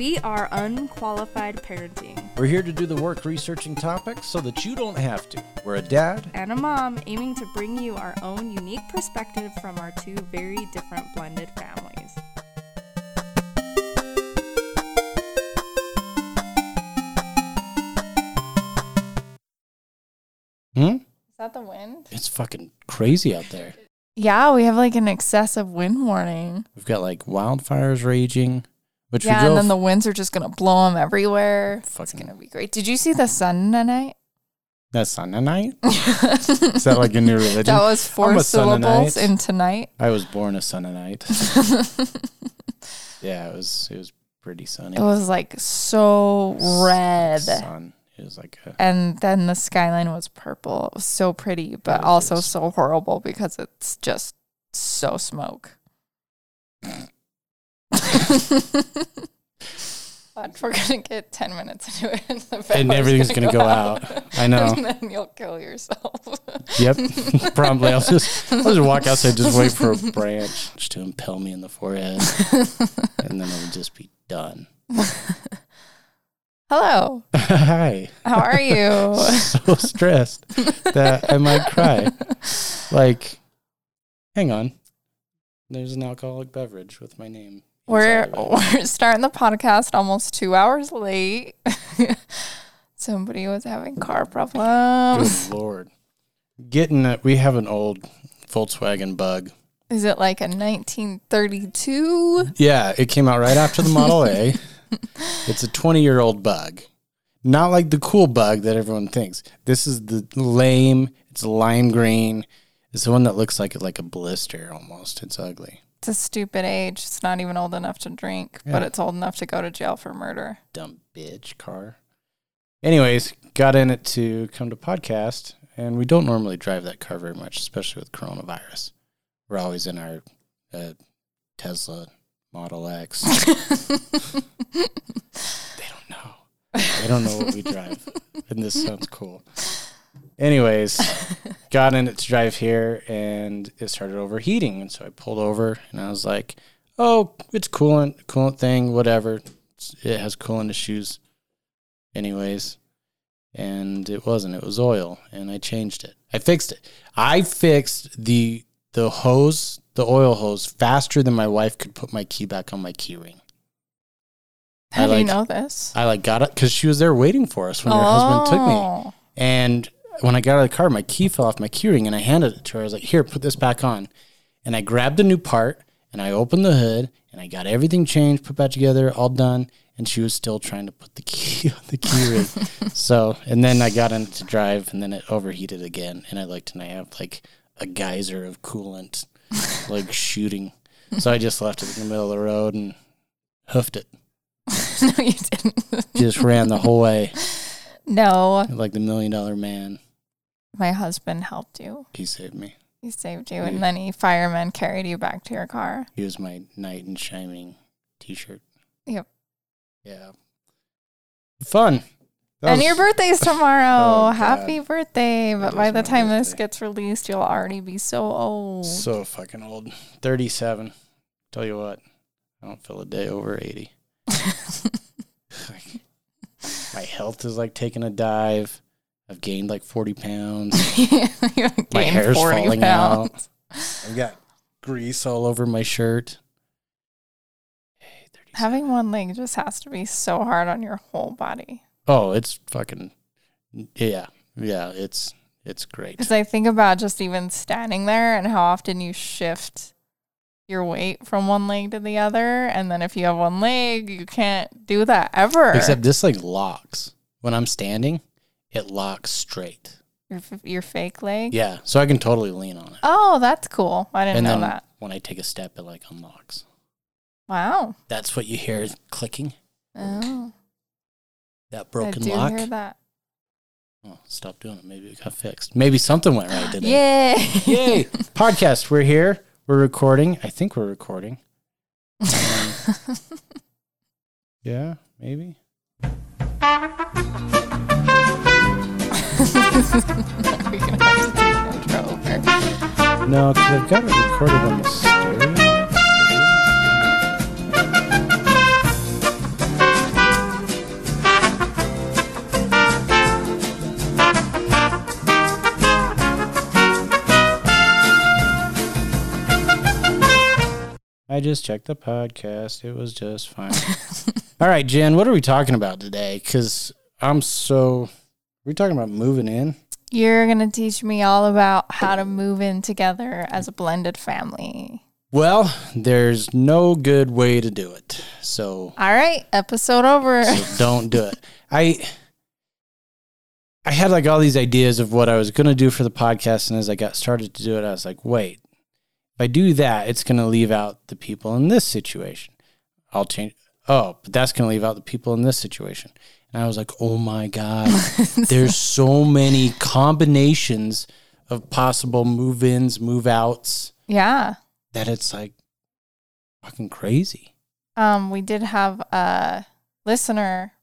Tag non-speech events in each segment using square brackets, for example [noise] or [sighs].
We are unqualified parenting We're here to do the work researching topics so that you don't have to. We're a dad. and a mom aiming to bring you our own unique perspective from our two very different blended families. Hmm? Is that the wind? It's fucking crazy out there. Yeah, we have like an excessive wind warning. We've got like wildfires raging, which yeah, and then the winds are just gonna blow them everywhere. It's Fucking- gonna be great. Did you see the sun tonight? The Sunday night. [laughs] Is that like a new religion? that was four syllables in tonight. I was born a Sunday night. [laughs] yeah, it was. It was pretty sunny. It was like so red. Sun. It was like a, And then the skyline was purple. It was so pretty, but also so horrible because it's just so smoke. [laughs] but we're gonna get ten minutes into it, and, and everything's gonna go out. I know. [laughs] and then you'll kill yourself. Yep. [laughs] Probably. I'll just I'll just walk outside, just wait for a branch just to impale me in the forehead, [laughs] and then it'll just be done. Hello, Hi. how are you? So stressed that I might cry. Like, hang on. There's an alcoholic beverage with my name. We're inside of it. we're starting the podcast almost two hours late. [laughs] Somebody was having car problems. Good lord. Getting it. We have an old Volkswagen Bug. Is it like a 1932? Yeah, it came out right after the Model A. [laughs] It's a 20 year old bug. Not like the cool bug that everyone thinks. This is the lame, it's lime green. It's the one that looks like like a blister almost. It's ugly. It's a stupid age. It's not even old enough to drink, but it's old enough to go to jail for murder. Dumb bitch car. Anyways, got in it to come to podcast, and we don't normally drive that car very much, especially with coronavirus. We're always in our uh, Tesla Model X. [laughs] they don't know. They don't know what we drive. And this sounds cool. Anyways, [laughs] got in it to drive here and it started overheating. And so I pulled over and I was like, oh, it's coolant, coolant thing, whatever. It has coolant issues. Anyways, and it wasn't. It was oil and I changed it. I fixed it. I fixed the the hose, the oil hose, faster than my wife could put my key back on my key ring. How I do you know this? I like got it because she was there waiting for us when her husband took me. Oh. And when I got out of the car, my key fell off my key ring and I handed it to her. I was like, here, put this back on. And I grabbed a new part and I opened the hood and I got everything changed, put back together, all done. And she was still trying to put the key [laughs] on the key ring. [laughs] so, and then I got in to drive and then it overheated again. And I looked and I have like a geyser of coolant, like [laughs] shooting. So I just left it in the middle of the road and hoofed it. no, you didn't. Just ran the whole way no, like the million dollar man. my husband helped you. He saved me. He saved you, and then he fireman carried you back to your car. He was my knight in shining T-shirt. Yep. Yeah. Fun. That and was- your birthday's [laughs] tomorrow. Oh, God. Happy birthday. But by the time this gets released, you'll already be so old. so fucking old. Thirty-seven. Tell you what, I don't feel a day over eighty. [laughs] my health is like taking a dive. I've gained like forty pounds. [laughs] My hair's falling out. I've got grease all over my shirt. Hey, Having one leg just has to be so hard on your whole body. Oh, it's fucking yeah, yeah. It's it's great. Because I think about just even standing there and how often you shift your weight from one leg to the other. And then if you have one leg, you can't do that ever. Except this like locks when I'm standing. It locks straight. your, f- your fake leg. Yeah, so I can totally lean on it. Oh, that's cool. I didn't and know then that. when I take a step, it like unlocks. Wow. That's what you hear is clicking. Oh, That I broken do lock. hear that. Oh, stop doing it. Maybe it got fixed. Maybe something went right [gasps] today. Yay! Yay! [laughs] Podcast. We're here. We're recording. I think we're recording. Um, [laughs] yeah, maybe. Are we gonna have to take the intro over? No, because I've got it recorded on the I just checked the podcast. It was just fine. [laughs] All right, Jen, what are we talking about today? Because I'm so. We're talking about moving in. You're going to teach me all about how to move in together as a blended family. Well, there's no good way to do it. So, All right, episode over. so [laughs] don't do it. I I had like all these ideas of what I was going to do for the podcast and as I got started to do it, I was like, "Wait. If I do that, it's going to leave out the people in this situation. I'll change Oh, but that's going to leave out the people in this situation." And I was like, "Oh my god. [laughs] There's so many combinations of possible move-ins, move-outs yeah. that it's like fucking crazy." Um, we did have a listener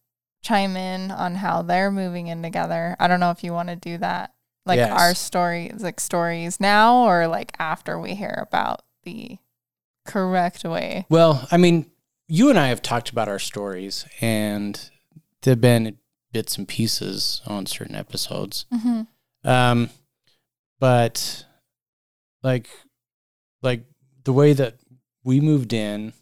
chime in on how they're moving in together. I don't know if you want to do that. Like Yes. our stories, like stories now or like after we hear about the correct way. Well, I mean, you and I have talked about our stories, and there've been bits and pieces on certain episodes. Mm-hmm. Um, but like, like the way that we moved in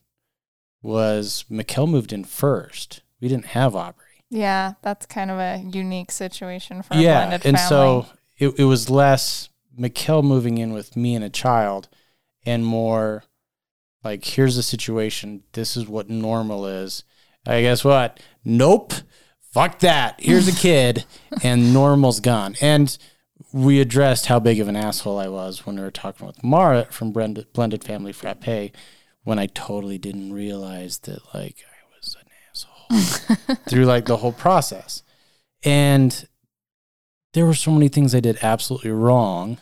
was Mikkel moved in first. We didn't have Aubrey. Yeah, that's kind of a unique situation for a yeah, blended and family. so it, it was less Mikkel moving in with me and a child, and more like here's the situation. This is what normal is. I guess what? Nope. Fuck that. Here's a [laughs] kid, and normal's gone. And we addressed how big of an asshole I was when we were talking with Mara from Blended, Blended Family Frappe, when I totally didn't realize that like I was an asshole [laughs] through like the whole process. And there were so many things I did absolutely wrong.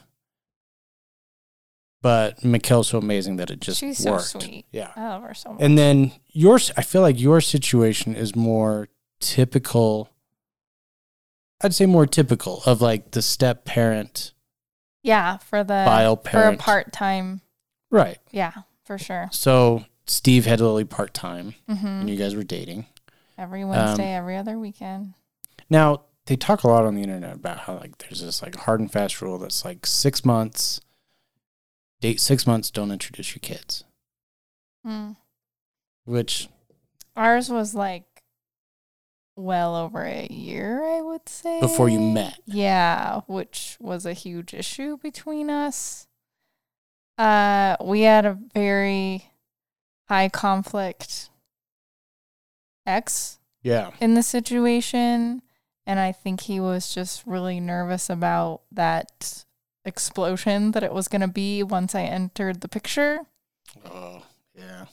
But Mikkel's so amazing that it just She's so worked. sweet. Yeah. I love her so much. And then yours, I feel like your situation is more typical. I'd say more typical of like the step parent, yeah, for the bio for a parent. part time. Right. Yeah, for sure. So Steve had Lily part time hmm and you guys were dating. Every Um, Wednesday, every other weekend. Now, they talk a lot on the internet about how like there's this like hard and fast rule that's like six months, date six months, don't introduce your kids. Mm. Which Ours was like well over a year, I would say. Before you met. Yeah, which was a huge issue between us. Uh we had a very high conflict ex yeah. in the situation and I think he was just really nervous about that explosion that it was going to be once I entered the picture. Oh, yeah.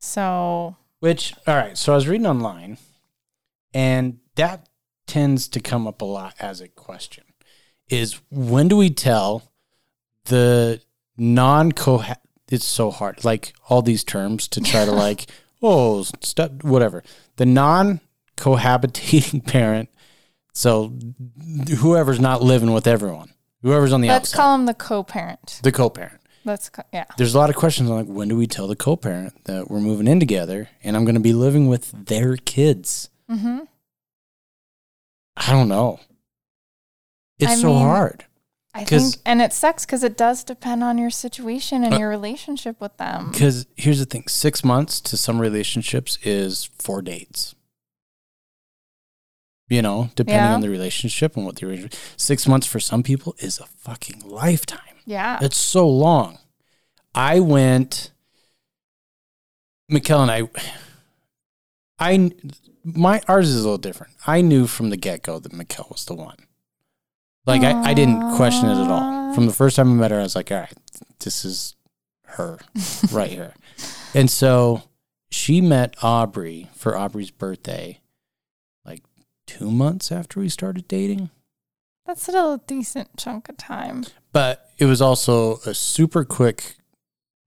So, Which, all right. So I was reading online, and that tends to come up a lot as a question: is when do we tell the non co? It's so hard, like all these terms to try to [laughs] like, oh, step, whatever. The non cohabitating [laughs] parent. So whoever's not living with everyone, whoever's on the let's outside, call them the co-parent. the co-parent. Let's co- yeah. there's a lot of questions on like when do we tell the co-parent that we're moving in together and I'm going to be living with their kids. Mhm. I don't know. It's I so mean, hard. I think and it sucks cuz it does depend on your situation and Uh, your relationship with them. Because here's the thing: six months to some relationships is four dates. You know, depending Yeah. on the relationship and what the arrangement. Six months for some people is a fucking lifetime. Yeah. It's so long. I went, Mikkel and I, [sighs] I, my, ours is a little different. I knew from the get go that Mikkel was the one. Like, I, I didn't question it at all. From the first time I met her, I was like, all right, this is her right [laughs] here. And so she met Aubrey for Aubrey's birthday two months after we started dating. That's still a decent chunk of time. But it was also a super quick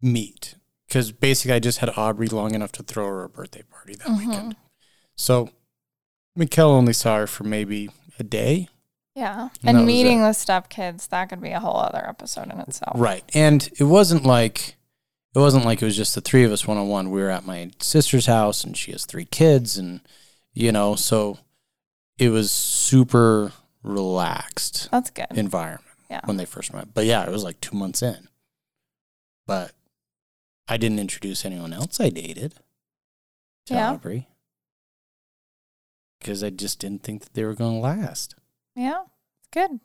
meet because basically I just had Aubrey long enough to throw her a birthday party that Mhm. weekend. So Mikkel only saw her for maybe a day. Yeah. And And meeting with stepkids, that could be a whole other episode in itself. Right. And it wasn't like it wasn't like it was just the three of us one on one. We were at my sister's house and she has three kids and you know, so it was super relaxed That's good. environment Yeah. when they first met. But yeah, it was like two months in. But I didn't introduce anyone else I dated to Yeah. Aubrey because I just didn't think that they were going to last. Yeah. It's good.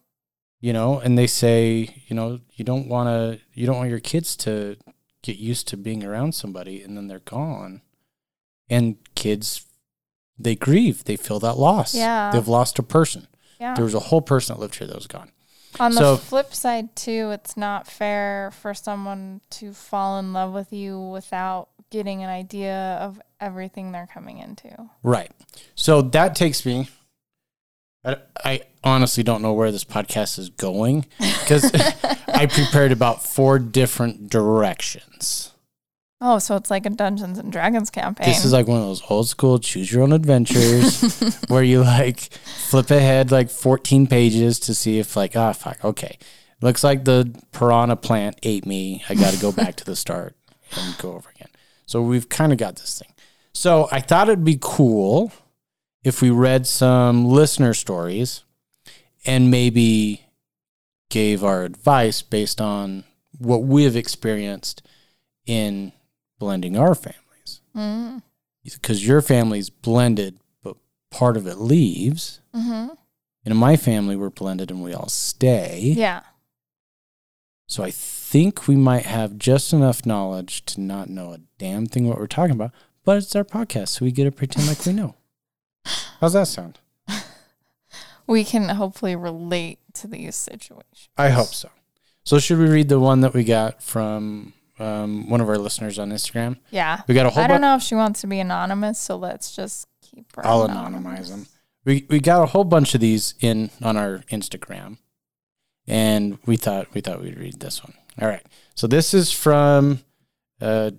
You know, and they say, you know, you don't want to, you don't want your kids to get used to being around somebody and then they're gone. And kids, they grieve. They feel that loss. Yeah. They've lost a person. Yeah. There was a whole person that lived here that was gone. On the flip side, too, it's not fair for someone to fall in love with you without getting an idea of everything they're coming into. Right. So that takes me. I, I honestly don't know where this podcast is going because [laughs] [laughs] I prepared about four different directions. Oh, so it's like a Dungeons and Dragons campaign. This is like one of those old school choose your own adventures [laughs] where you like flip ahead like 14 pages to see if like, ah, fuck, okay. Looks like the piranha plant ate me. I got to go back to the [laughs] start and go over again. So we've kind of got this thing. So I thought it'd be cool if we read some listener stories and maybe gave our advice based on what we've experienced in blending our families mm. because your family's blended, but part of it leaves. hmm And in my family, we're blended and we all stay. Yeah. So I think we might have just enough knowledge to not know a damn thing what we're talking about, but it's our podcast, so we get to pretend like we know. How's that sound? [laughs] We can hopefully relate to these situations. I hope so. So should we read the one that we got from um, one of our listeners on Instagram? Yeah. We got a whole I don't know if she wants to be anonymous, so let's just keep her I'll anonymous. anonymize them. We we got a whole bunch of these in on our Instagram, and we thought we thought we'd read this one. All right. So this is from uh,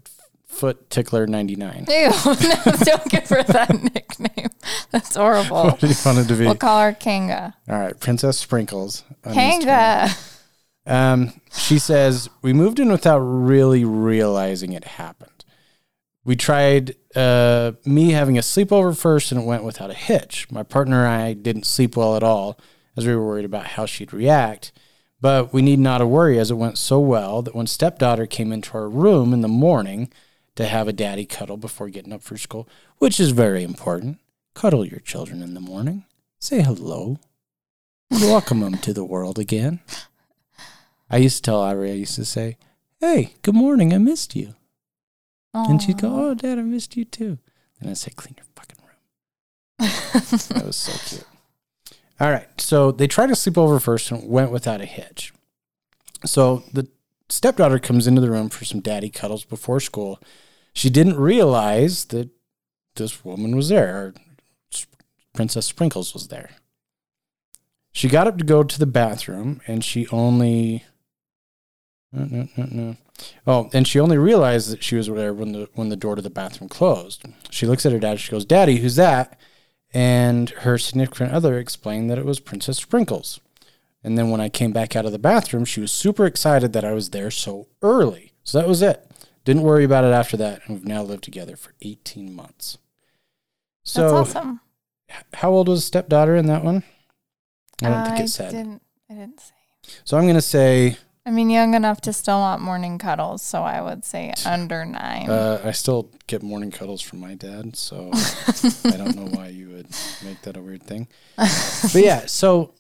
Foot Tickler ninety nine. Ew, [laughs] no, don't give her that [laughs] nickname. That's horrible. What do you want it to be? We'll call her Kanga. All right, Princess Sprinkles. Kanga. Um, she says we moved in without really realizing it happened. We tried uh, me having a sleepover first, and it went without a hitch. My partner and I didn't sleep well at all, as we were worried about how she'd react. But we need not worry, as it went so well that when stepdaughter came into our room in the morning to have a daddy cuddle before getting up for school, which is very important, cuddle your children in the morning, say hello, welcome them to the world again. I used to tell Irie, I used to say, Hey, good morning, I missed you. And she'd go, Oh, Dad, I missed you too. And I'd say, Clean your fucking room. [laughs] That was so cute. All right. So they tried to sleep over first and went without a hitch. So the stepdaughter comes into the room for some daddy cuddles before school. She didn't realize that this woman was there. or Princess Sprinkles was there. She got up to go to the bathroom and she only. No, no, no, no. Oh, and she only realized that she was there when the when the door to the bathroom closed. She looks at her dad. She goes, "Daddy, who's that?" And her significant other explained that it was Princess Sprinkles. And then when I came back out of the bathroom, she was super excited that I was there so early. So that was it. Didn't worry about it after that, and we've now lived together for 18 months. So, That's awesome. how old was stepdaughter in that one? I don't think it said. Didn't, I didn't say. So I'm going to say I mean, young enough to still want morning cuddles, so I would say [laughs] under nine. uh, I still get morning cuddles from my dad, so [laughs] I don't know why you would make that a weird thing. But yeah, so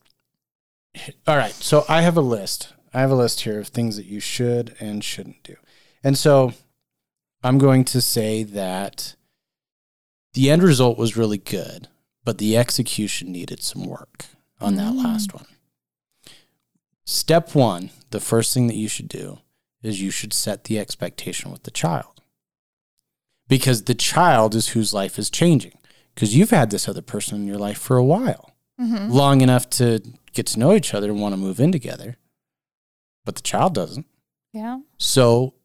all right, so I have a list. I have a list here of things that you should and shouldn't do. And so I'm going to say that the end result was really good, but the execution needed some work on that Mm. last one. Step 1, the first thing that you should do is you should set the expectation with the child. Because the child is whose life is changing. Because you've had this other person in your life for a while Mhm. long enough to get to know each other and want to move in together. But the child doesn't. Yeah. So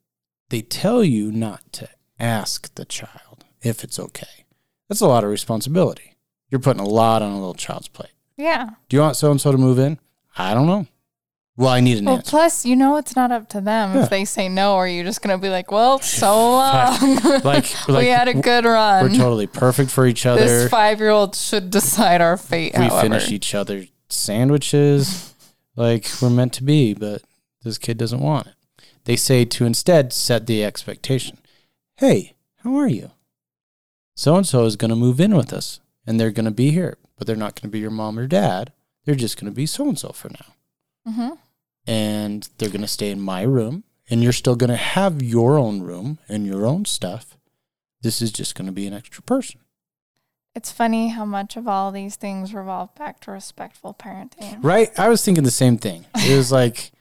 they tell you not to ask the child if it's okay. That's a lot of responsibility. You're putting a lot on a little child's plate. Yeah. Do you want so and so to move in? I don't know. Well, I need an Well, answer. plus, you know, it's not up to them Yeah. if they say no. Or you're just gonna be like, "Well, [laughs] so long. Like- [laughs] we had a good run. We're totally perfect for each other. this five year old should decide our fate. we however. finish each other's sandwiches like we're meant to be, but this kid doesn't want it. They say to instead set the expectation. Hey, how are you? So and so is going to move in with us and they're going to be here, but they're not going to be your mom or dad. They're just going to be so and so for now. Mm-hmm. And they're going to stay in my room and you're still going to have your own room and your own stuff. This is just going to be an extra person. It's funny how much of all these things revolve back to respectful parenting. Right? I was thinking the same thing. It was [laughs] like,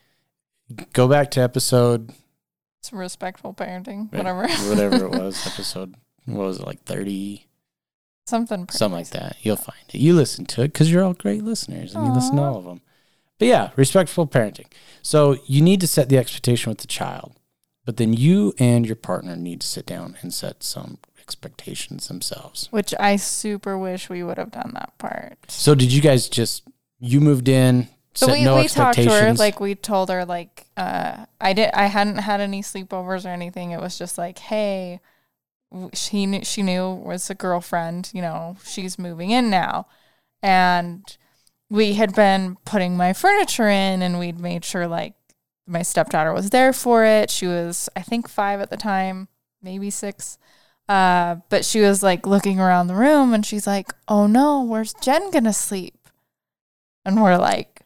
go back to episode, It's respectful parenting, Right. whatever. whatever it was, [laughs] episode, what was it, like 30, Something. something like that. You'll find it. You listen to it because you're all great listeners and you listen to all of them. But yeah, respectful parenting. So you need to set the expectation with the child, but then you and your partner need to sit down and set some expectations themselves. Which I super wish we would have done that part. So did you guys just, you moved in, So set we, no we talked to her expectations? like we told her like uh I did I hadn't had any sleepovers or anything. It was just like, hey, she knew she knew was a girlfriend, you know, she's moving in now. And we had been putting my furniture in and we'd made sure like my stepdaughter was there for it. She was I think 5 at the time, maybe 6. Uh but she was like looking around the room and she's like, "Oh no, where's Jen to sleep?" And we're like,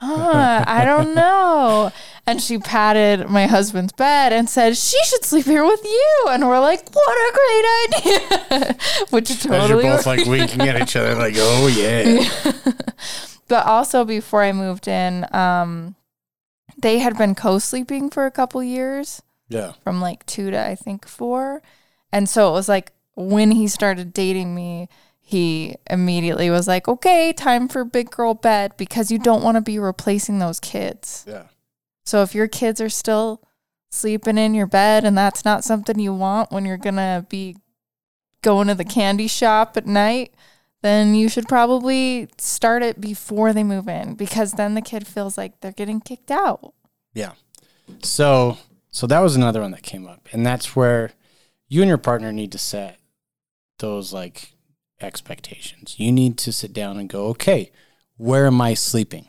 huh, I don't [laughs] know. And she patted my husband's bed and said, she should sleep here with you. And we're like, what a great idea. [laughs] Which As totally you're both like winking at each other, like, oh yeah. [laughs] but also before I moved in, um, they had been co-sleeping for a couple years Yeah. from like two to I think four. And so it was like when he started dating me, he immediately was like, okay, time for big girl bed because you don't want to be replacing those kids. Yeah. So if your kids are still sleeping in your bed and that's not something you want when you're going to be going to the candy shop at night, then you should probably start it before they move in because then the kid feels like they're getting kicked out. Yeah. So, so that was another one that came up, and that's where you and your partner need to set those like expectations. You need to sit down and go, okay, where am I sleeping?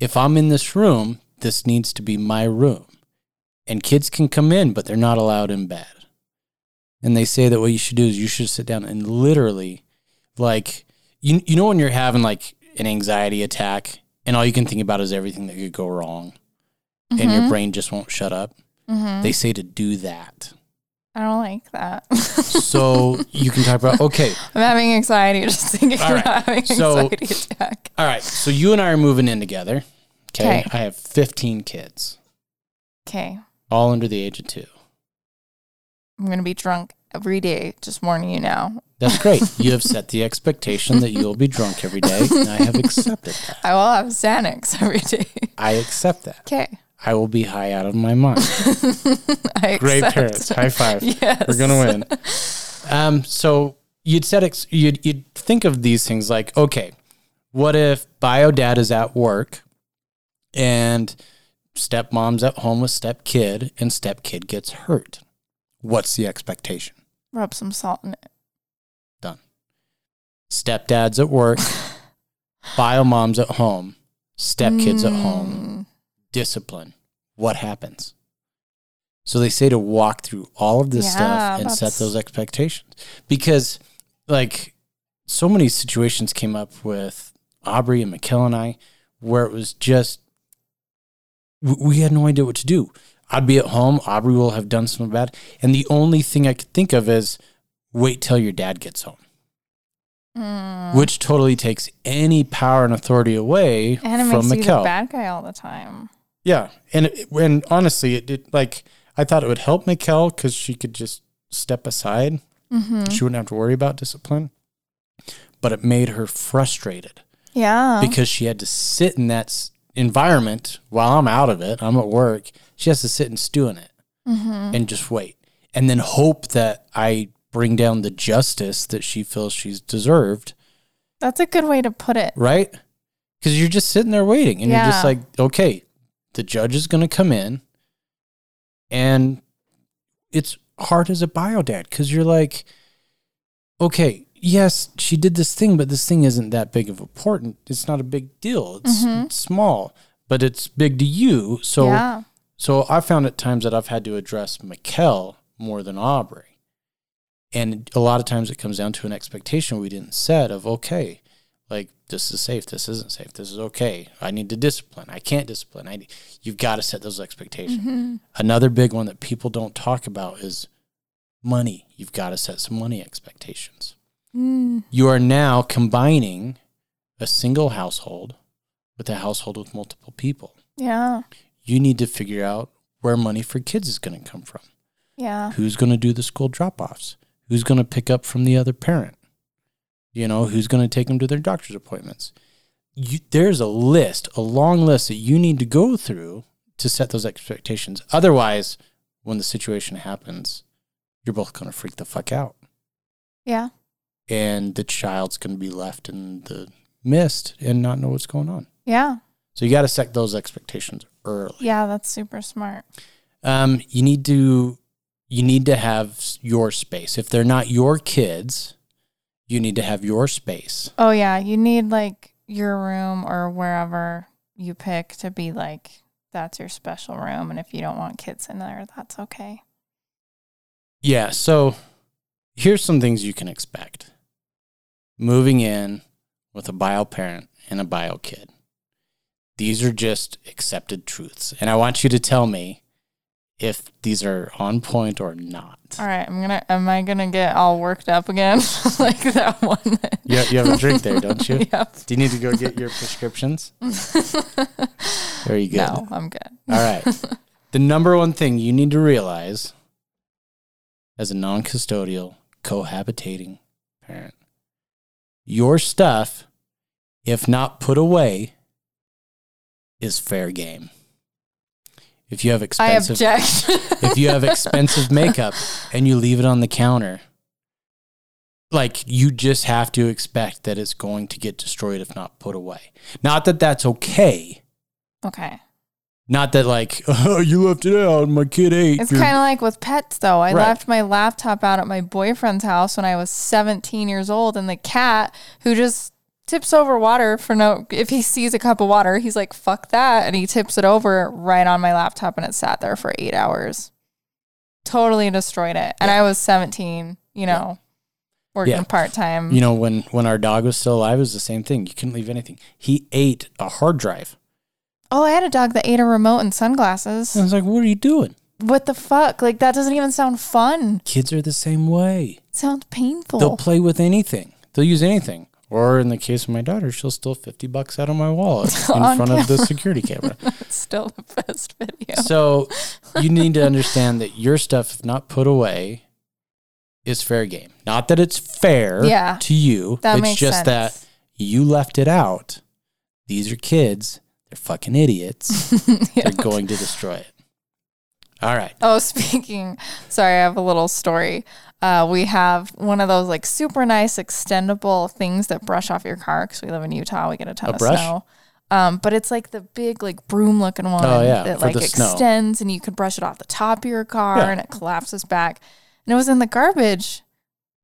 If I'm in this room, this needs to be my room, and kids can come in, but they're not allowed in bed. And they say that what you should do is you should sit down and literally, like, you you know when you're having like an anxiety attack, and all you can think about is everything that could go wrong and your brain just won't shut up. Mm-hmm. They say to do that. I don't like that. [laughs] So you can talk about, okay, I'm having anxiety just thinking All right. about having So- anxiety attack. all right. So you and I are moving in together. Okay. I have 15 kids, Okay. all under the age of two. I'm going to be drunk every day. Just warning you now. That's [laughs] great. you have set the expectation that you'll be drunk every day, and I have accepted that. [laughs] I will have Xanax every day. I accept that. Okay. I will be high out of my mind. [laughs] I Great accept. parents. High five. Yes. We're gonna win. Um, so you'd set ex- you'd you'd think of these things like, okay, what if bio dad is at work and stepmom's at home with stepkid, and stepkid gets hurt? What's the expectation? Rub some salt in it. Done. Stepdad's at work, [laughs] bio mom's at home, step kids at home, Mm, discipline. What happens? So they say to walk through all of this Yeah, stuff and set those expectations because, like, so many situations came up with Aubrey and Mikkel and I where it was just we had no idea what to do. I'd be at home, Aubrey will have done something bad, and the only thing I could think of is wait till your dad gets home, mm. which totally takes any power and authority away and it from makes you the bad guy all the time. Yeah, and it, and honestly, it did like I thought it would help Mikkel because she could just step aside. Mm-hmm. She wouldn't have to worry about discipline. But it made her frustrated Yeah. because she had to sit in that environment while I'm out of it. I'm at work. She has to sit and stew in it mm-hmm. and just wait, and then hope that I bring down the justice that she feels she's deserved. That's a good way to put it. right? Because you're just sitting there waiting, and you're just like, okay, the judge is going to come in, and it's hard as a bio dad because you're like, okay, yes, she did this thing, but this thing isn't that big of important. It's not a big deal. It's, Mhm. it's small, but it's big to you. So yeah. So I found at times that I've had to address Mikkel more than Aubrey. And a lot of times it comes down to an expectation we didn't set of, okay, like this is safe, this isn't safe, this is okay. I need to discipline. I can't discipline. I need, you've got to set those expectations. Mm-hmm. Another big one that people don't talk about is money. You've got to set some money expectations. Mm. You are now combining a single household with a household with multiple people. Yeah. You need to figure out where money for kids is going to come from. Yeah. Who's going to do the school drop offs? Who's going to pick up from the other parent? You know, who's going to take them to their doctor's appointments? You, there's a list, a long list that you need to go through to set those expectations. Otherwise, when the situation happens, you're both going to freak the fuck out. Yeah. And the child's going to be left in the mist and not know what's going on. Yeah. So you got to set those expectations early. Yeah. That's super smart. Um, you need to you need to have your space. If they're not your kids, you need to have your space. Oh yeah, you need like your room or wherever you pick to be like that's your special room and if you don't want kids in there, that's okay. Yeah, so here's some things you can expect. Moving in with a bio parent and a bio kid. These are just accepted truths. And I want you to tell me if these are on point or not. All right, I'm gonna. Am I gonna get all worked up again [laughs] like that one? You, you have a drink there, don't you? [laughs] yep. Do you need to go get your prescriptions? [laughs] Very good. No, I'm good. All right. the number one thing you need to realize as a non custodial, cohabitating parent your stuff, if not put away, is fair game. If you have I expensive object. [laughs] if you have expensive makeup and you leave it on the counter, like you just have to expect that it's going to get destroyed if not put away. Not that that's okay. okay. Not that like [laughs] oh, you left it out, and my kid ate. It's your-" kind of like with pets, though. I Right. left my laptop out at my boyfriend's house when I was 17 years old, and the cat who just tips over water for no, if he sees a cup of water, he's like, fuck that. And he tips it over right on my laptop, and it sat there for eight hours. Totally destroyed it. And I was 17, you know, working Yeah. part time. you know when when our dog was still alive, it was the same thing. You couldn't leave anything. He ate a hard drive. Oh, I had a dog that ate a remote and sunglasses. I was like, "What are you doing?" what the fuck? Like, that doesn't even sound fun. Kids are the same way. It sounds painful. They'll play with anything. They'll use anything. Or in the case of my daughter, she'll steal fifty bucks out of my wallet [laughs] in On front of the security camera. [laughs] still the best video. So you need to understand that your stuff, if not put away, is fair game. Not that it's fair Yeah. to you. That it's makes just sense. that you left it out. These are kids. They're fucking idiots. [laughs] Yeah. They're going to destroy it. All right. Oh, [laughs] speaking, sorry, I have a little story. Uh, we have one of those like super nice extendable things that brush off your car because we live in Utah. We get a ton A of brush? snow. Um, but it's like the big like broom looking one Oh, yeah, that like the snow. extends and you could brush it off the top of your car Yeah. and it collapses back. And it was in the garbage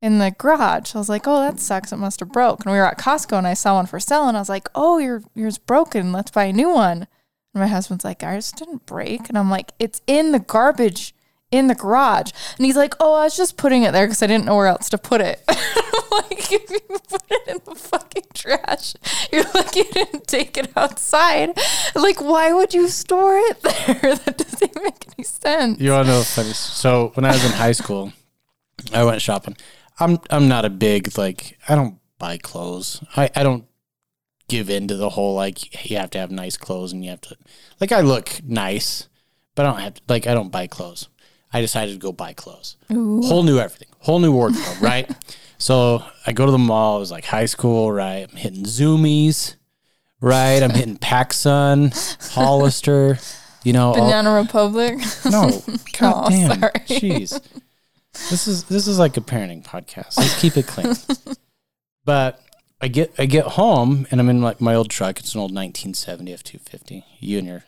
in the garage. I was like, oh, that sucks. It must have broke. And we were at Costco and I saw one for sale and I was like, oh, your yours broken. Let's buy a new one. And my husband's like, ours didn't break. And I'm like, it's in the garbage in the garage. And he's like, oh, I was just putting it there because I didn't know where else to put it. [laughs] Like, if you put it in the fucking trash, you're like, you didn't take it outside. Like, why would you store it there? [laughs] That doesn't make any sense. You to know funny? So when I was in high school, I went shopping. I'm I'm not a big like I don't buy clothes. I I don't give in to the whole like you have to have nice clothes and you have to like I look nice, but I don't have to, like I don't buy clothes. I decided to go buy clothes. Whole new everything. Whole new wardrobe, [laughs] right? So I go to the mall. It was like high school, right? I'm hitting Zumiez, right? I'm hitting PacSun, Hollister, you know, [laughs] all, Banana Republic. no, god [laughs] Oh, damn, sorry. jeez. This is this is like a parenting podcast. Let's keep it clean. [laughs] but I get I get home and I'm in like my old truck. It's an old 1970 F250. You and your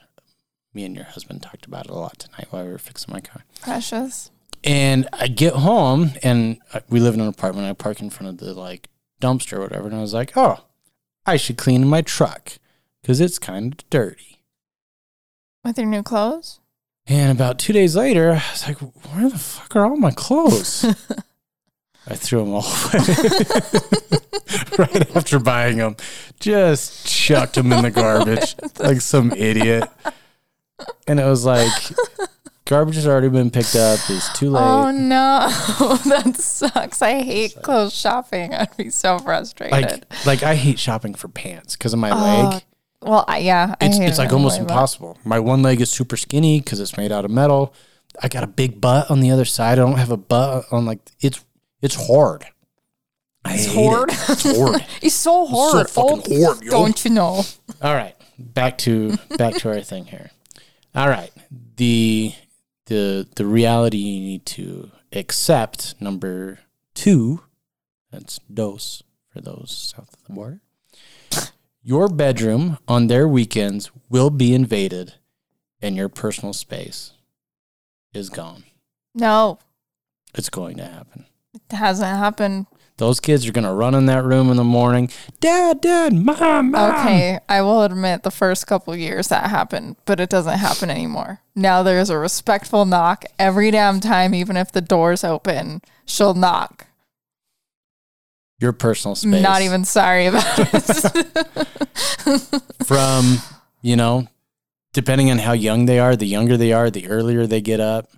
me and your husband talked about it a lot tonight while we were fixing my car. Precious. And I get home and I- we live in an apartment. I park in front of the like dumpster or whatever, and I was like, oh, I should clean my truck because it's kind of dirty. With your new clothes? And about two days later, I was like, where the fuck are all my clothes? [laughs] I threw them all away [laughs] right after buying them. Just chucked them in the garbage like some idiot. And it was like, garbage has already been picked up. It's too oh, late. Oh no, [laughs] that sucks. I hate clothes shopping. I'd be so frustrated. like, like I hate shopping for pants because of my Oh, leg. Well, I, yeah, I It's, it's like almost impossible. My one leg is super skinny because it's made out of metal. I got a big butt on the other side. I don't have a butt on like it's it's hard. I It's hate it. hard. It's hard. [laughs] It's so hard. fucking oh, hard, yo. Don't you know? All right, back to back to our thing here. All right, the the the reality you need to accept. Number two, that's dos for those south of the border. Your bedroom on their weekends will be invaded, and your personal space is gone. No, It's going to happen. it hasn't happened. Those kids are going to run in that room in the morning. Dad, dad, mom, mom. Okay, I will admit the first couple years that happened, but it doesn't happen anymore. Now there's a respectful knock every damn time, even if the door's open. She'll knock. Your personal space. Not even sorry about [laughs] it. from you know depending on how young they are the younger they are the earlier they get up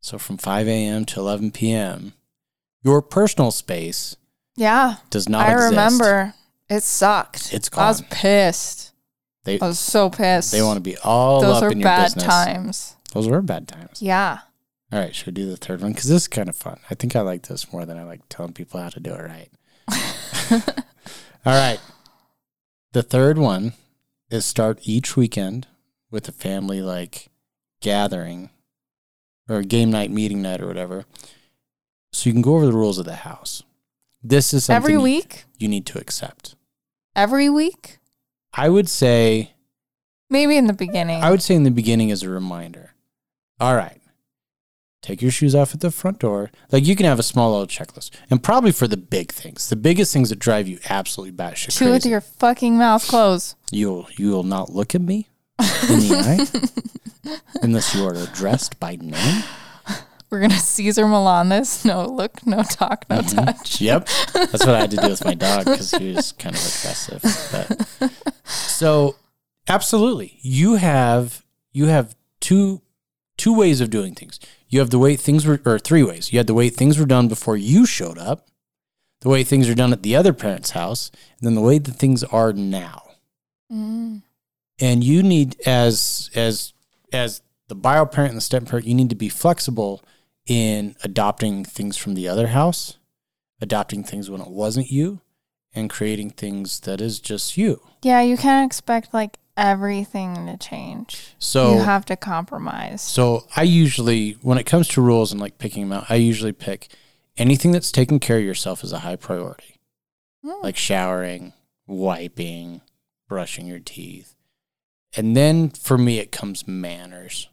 so from 5 a.m to 11 p.m your personal space yeah, does not I exist. remember. It sucked. It's I was pissed. they, I was so pissed. they want to be all Those up in your Those were bad times. those were bad times Yeah. all right should we do the third one because this is kind of fun i think i like this more than i like telling people how to do it right all right the third one is start each weekend with a family like gathering or game night, meeting night, or whatever. So you can go over the rules of the house. This is something Every you- week? you need to accept. Every week? I would say Maybe in the beginning. I would say in the beginning as a reminder. All right. Take your shoes off at the front door. Like you can have a small little checklist. And probably for the big things. The biggest things that drive you absolutely batshit Chew with your fucking mouth closed. You'll you will not look at me in the eye [laughs] unless you are addressed by name. We're gonna Cesar Millan this. No look, no talk, no Mm-hmm. touch. Yep, that's what I had to do with my dog because he was kind of aggressive. But so, absolutely, you have you have two two ways of doing things. You have the way things were, or three ways. You had the way things were done before you showed up, the way things are done at the other parent's house, and then the way that things are now. Mm. and you need as as as the bio parent and the step parent you need to be flexible in adopting things from the other house adopting things when it wasn't you and creating things that is just you Yeah, you can't expect like everything to change. so you have to compromise. so i usually when it comes to rules and like picking them out i usually pick anything that's taking care of yourself is a high priority Mm. like showering wiping brushing your teeth and then for me it comes manners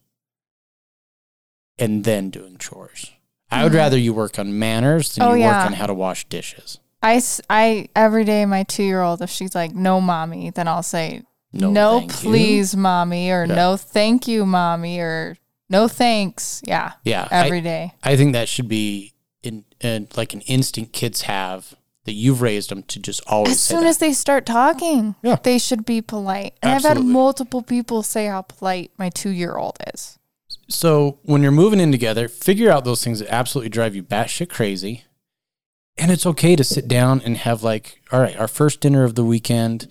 and then doing chores i would Mhm. rather you work on manners than Oh, you yeah. work on how to wash dishes I, s- I every day my two year old if she's like no mommy then I'll say no, you. please mommy or Yeah. no thank you mommy or no thanks yeah yeah I- every day I, think that should be in, in like an instinct kids have that you've raised them to just always as say soon that. as they start talking Yeah. they should be polite and I've had multiple people say how polite my two year old is So when you're moving in together, figure out those things that absolutely drive you batshit crazy. And it's okay to sit down and have like, all right, our first dinner of the weekend.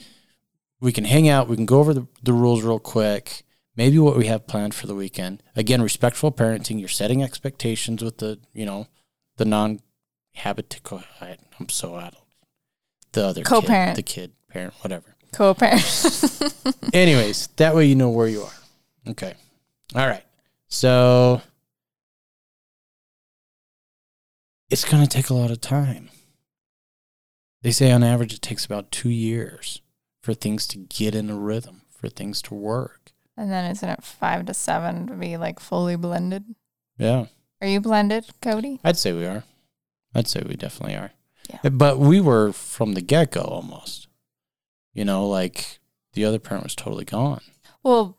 We can hang out. We can go over the, the rules real quick. Maybe what we have planned for the weekend. Again, respectful parenting. You're setting expectations with the, you know, the non habitico. I'm so adult. The other Co-parent. the kid, parent, whatever. co-parent [laughs] Anyways, that way you know where you are. Okay. All right. So it's going to take a lot of time. They say on average it takes about two years for things to get in a rhythm, for things to work. and then isn't it five to seven to be like fully blended Yeah. are you blended Cody I'd say we are. I'd say we definitely are. Yeah. Eh, but we were from the get go almost. You know, like the other parent was totally gone. Well,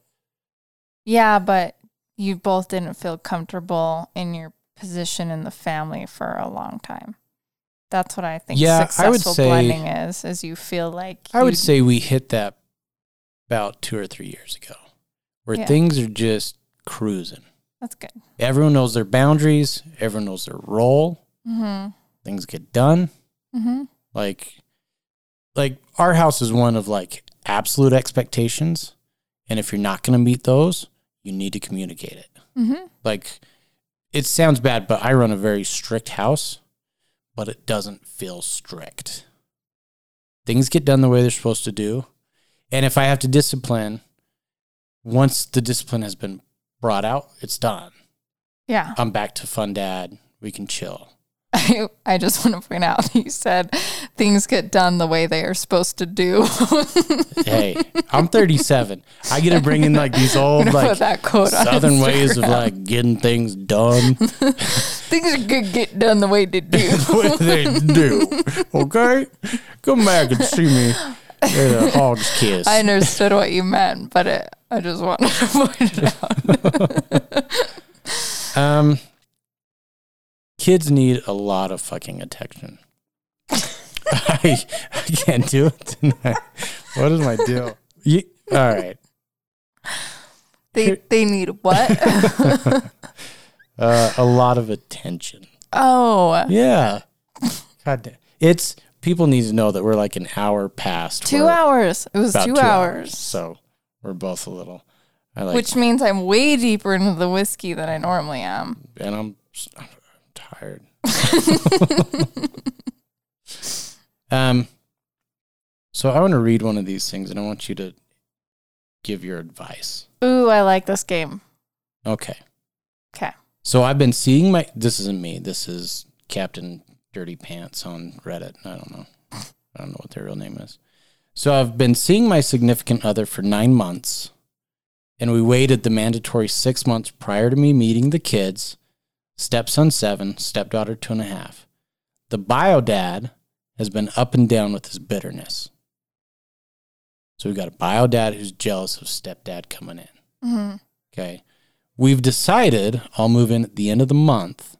yeah, but you both didn't feel comfortable in your position in the family for a long time. That's what I think Yeah, I would successful say- blending is, is you feel like I would say we hit that about two or three years ago, where Yeah. things are just cruising. that's good. Everyone knows their boundaries. Everyone knows their role. Mm-hmm. Things get done. Mm-hmm. Like, like our house is one of like absolute expectations, and if you're not going to meet those, you need to communicate it. Mm-hmm. Like, it sounds bad, but I run a very strict house, but it doesn't feel strict. Things get done the way they're supposed to do. And if I have to discipline, once the discipline has been brought out, it's done. Yeah. I'm back to fun dad. We can chill. I, [laughs] I just want to point out he said things get done the way they are supposed to do. [laughs] Hey, I'm 37. I get to bring in like these [laughs] old like southern ways of like getting things done. things are good get done the way they do. what they do. Okay? Come back and see me at a hog's kiss. I understood what you meant, but it, I just wanted to point it out. Um, kids need a lot of fucking attention. I, I can't do it tonight. What is my deal? You, all right. They they need what? [laughs] Uh, a lot of attention. oh, Yeah. God damn. It's people need to know that we're like an hour past. two We're hours. It was about two, hours, So we're both a little. I like, which means I'm way deeper into the whiskey than I normally am. and I'm, s- I'm tired. [laughs] um, so I want to read one of these things, and I want you to give your advice. Ooh, I like this game. Okay. Okay. So I've been seeing my. This isn't me. This is Captain Dirty Pants on Reddit. I don't know. I don't know what their real name is. So I've been seeing my significant other for nine months, and we waited the mandatory six months prior to me meeting the kids. Stepson seven, stepdaughter two and a half. The bio dad has been up and down with his bitterness. So we've got a bio dad who's jealous of stepdad coming in. hmm Okay. We've decided I'll move in at the end of the month,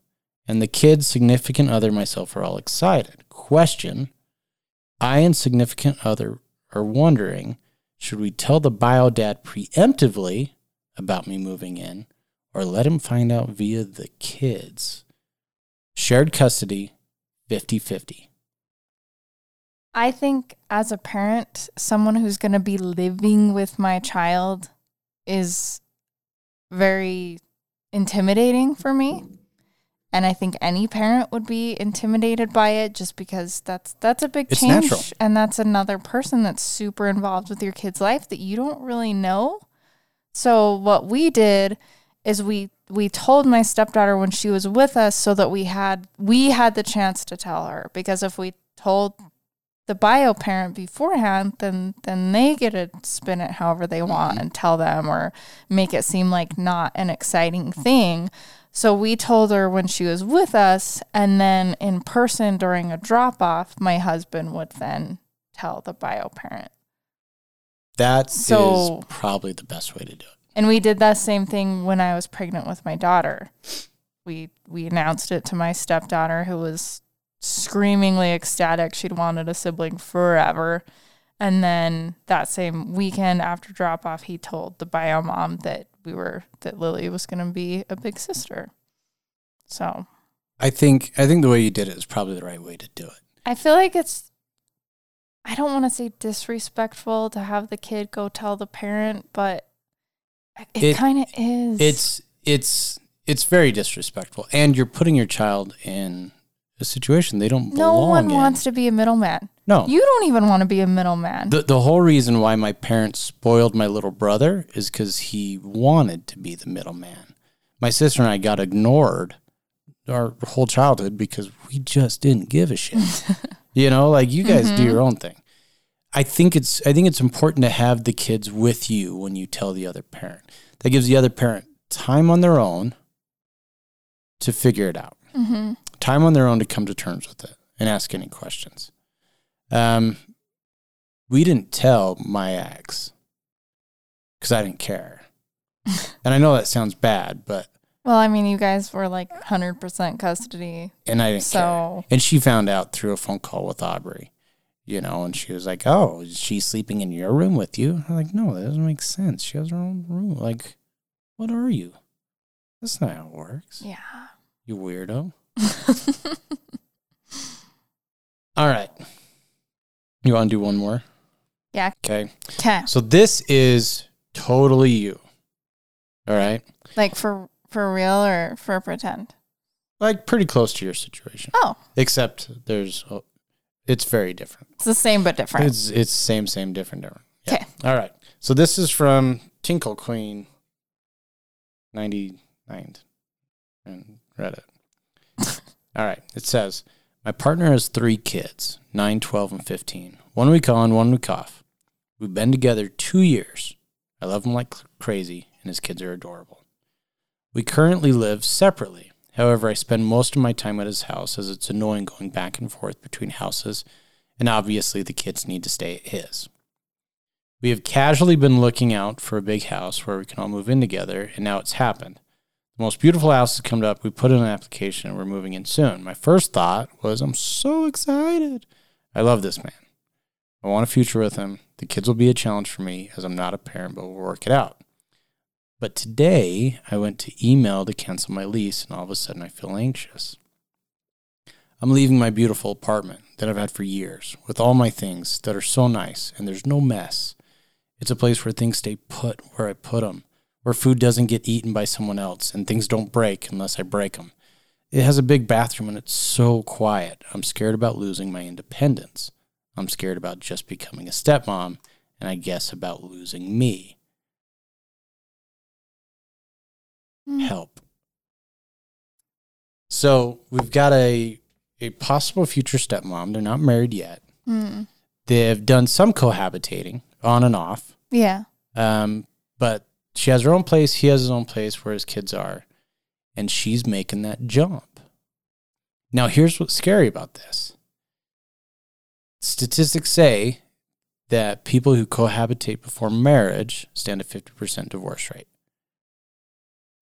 and the kids, significant other, myself are all excited. Question I and significant other are wondering should we tell the bio dad preemptively about me moving in or let him find out via the kids? Shared custody 50 50. I think as a parent, someone who's going to be living with my child is very intimidating for me. And I think any parent would be intimidated by it just because that's that's a big It's change natural. and that's another person that's super involved with your kid's life that you don't really know. So what we did is we we told my stepdaughter when she was with us so that we had we had the chance to tell her. Because if we told the bio parent beforehand then then they get to spin it however they want mm-hmm. and tell them or make it seem like not an exciting thing. So we told her when she was with us and then in person during a drop off my husband would then tell the bio parent. That is So- probably the best way to do it. And we did that same thing when I was pregnant with my daughter. We we announced it to my stepdaughter who was screamingly ecstatic. She'd wanted a sibling forever. And then that same weekend after drop off, he told the bio mom that we were that Lily was gonna be a big sister. So I think I think the way you did it is probably the right way to do it. I feel like it's I don't want to say disrespectful to have the kid go tell the parent, but it, It- kind of is. It's it's it's very disrespectful, and you're putting your child in a situation they don't no belong one in. wants to be a middleman. no, You don't even want to be a middleman. the the whole reason why my parents spoiled my little brother is because he wanted to be the middleman. My sister and I got ignored our whole childhood because we just didn't give a shit. [laughs] you know, like you guys do Mhm. your own thing. I think it's I think it's important to have the kids with you when you tell the other parent. That gives the other parent time on their own to figure it out. hmm Time on their own to come to terms with it and ask any questions. Um, we didn't tell my ex because I didn't care. [laughs] and I know that sounds bad, but Well, I mean, you guys were like 100% custody. and I didn't care. So, And she found out through a phone call with Aubrey, you know, and she was like, "Oh, is she sleeping in your room with you?" I'm like, "No, that doesn't make sense. She has her own room. Like, what are you? That's not how it works. yeah. You weirdo." [laughs] All right. You want to do one more? Yeah. Okay. Okay. So this is totally you. All right. Like for for real or for pretend? Like pretty close to your situation, Oh, except there's, it's very different. it's the same but different. It's it's same same different different. Yeah. Okay. All right. So this is from Tinkle Queen, ninety nine, and Reddit. [laughs] All right. It says my partner has three kids, 9, 12, and 15. One week on, one week off. We've been together two years. I love him like crazy, and his kids are adorable. We currently live separately. However, I spend most of my time at his house as it's annoying going back and forth between houses, and obviously the kids need to stay at his. We have casually been looking out for a big house where we can all move in together, and now it's happened. The most beautiful house has come up. We put in an application and we're moving in soon. My first thought was, I'm so excited. I love this man. I want a future with him. The kids will be a challenge for me as I'm not a parent, but we'll work it out. But today I went to email to cancel my lease, and all of a sudden I feel anxious. I'm leaving my beautiful apartment that I've had for years with all my things that are so nice, and there's no mess. It's a place where things stay put where I put them, where food doesn't get eaten by someone else, and things don't break unless I break them. It has a big bathroom and it's so quiet. I'm scared about losing my independence. I'm scared about just becoming a stepmom, and I guess about losing me. Hmm. Help. So we've got a a possible future stepmom. They're not married yet. Hmm. They've done some cohabitating on and off. Yeah. Um, but she has her own place. He has his own place where his kids are, and she's making that jump. Now, here's what's scary about this. Statistics say that people who cohabitate before marriage stand a 50% divorce rate.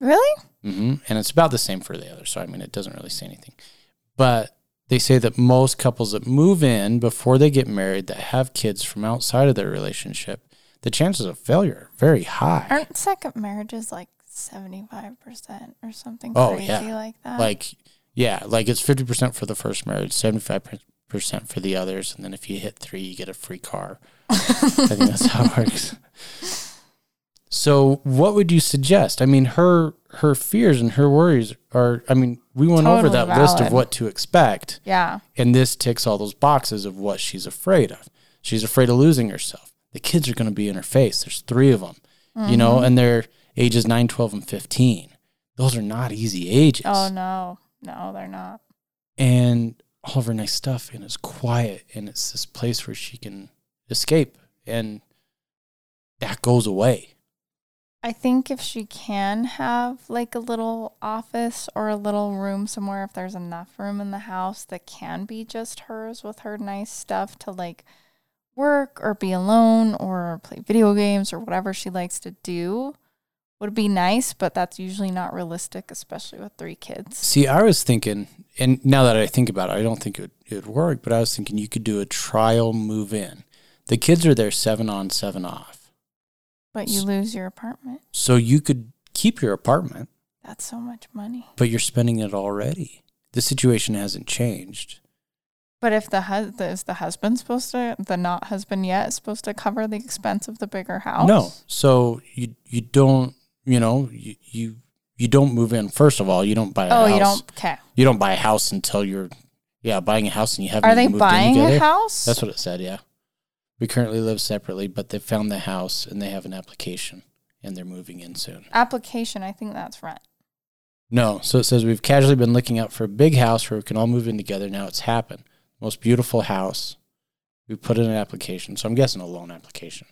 Really? Mm-hmm. And it's about the same for the others. So, I mean, it doesn't really say anything. But they say that most couples that move in before they get married that have kids from outside of their relationship, the chances of failure are very high. Aren't second marriages like 75% or something Oh, crazy yeah. like that? like, yeah, like it's 50% for the first marriage, 75% for the others. And then if you hit three, you get a free car. [laughs] I think that's how it works. So, what would you suggest? I mean, her her fears and her worries are. I mean, we went over Totally that list of what to expect, yeah. and this ticks all those boxes of what she's afraid of. She's afraid of losing herself. The kids are going to be in her face. There's three of them, you know, Mm-hmm. and they're ages 9, 12, and 15. Those are not easy ages. Oh, no. No, they're not. And all of her nice stuff, and it's quiet, and it's this place where she can escape, and that goes away. I think if she can have like a little office or a little room somewhere, if there's enough room in the house that can be just hers with her nice stuff to like work or be alone or play video games or whatever she likes to do, would be nice, but that's usually not realistic, especially with three kids. See, I was thinking, and now that I think about it, I don't think it would, it would work, but I was thinking you could do a trial move in. The kids are there seven on, seven off. But you lose your apartment. So you could keep your apartment, That's so much money. but you're spending it already. The situation hasn't changed. But if the hus- is the husband supposed to, the not husband yet, is supposed to cover the expense of the bigger house? No. So you you don't, you know, you, you you don't move in. First of all, you don't buy a Oh, house. you don't. Okay. You don't buy a house until you're yeah, buying a house and you haven't Are they moved buying a house? That's what it said, yeah. We currently live separately, but they found the house and they have an application and they're moving in soon. application. I think that's rent. No, so it says we've casually been looking out for a big house where we can all move in together. Now it's happened. Most beautiful house. We put in an application. So I'm guessing a loan application.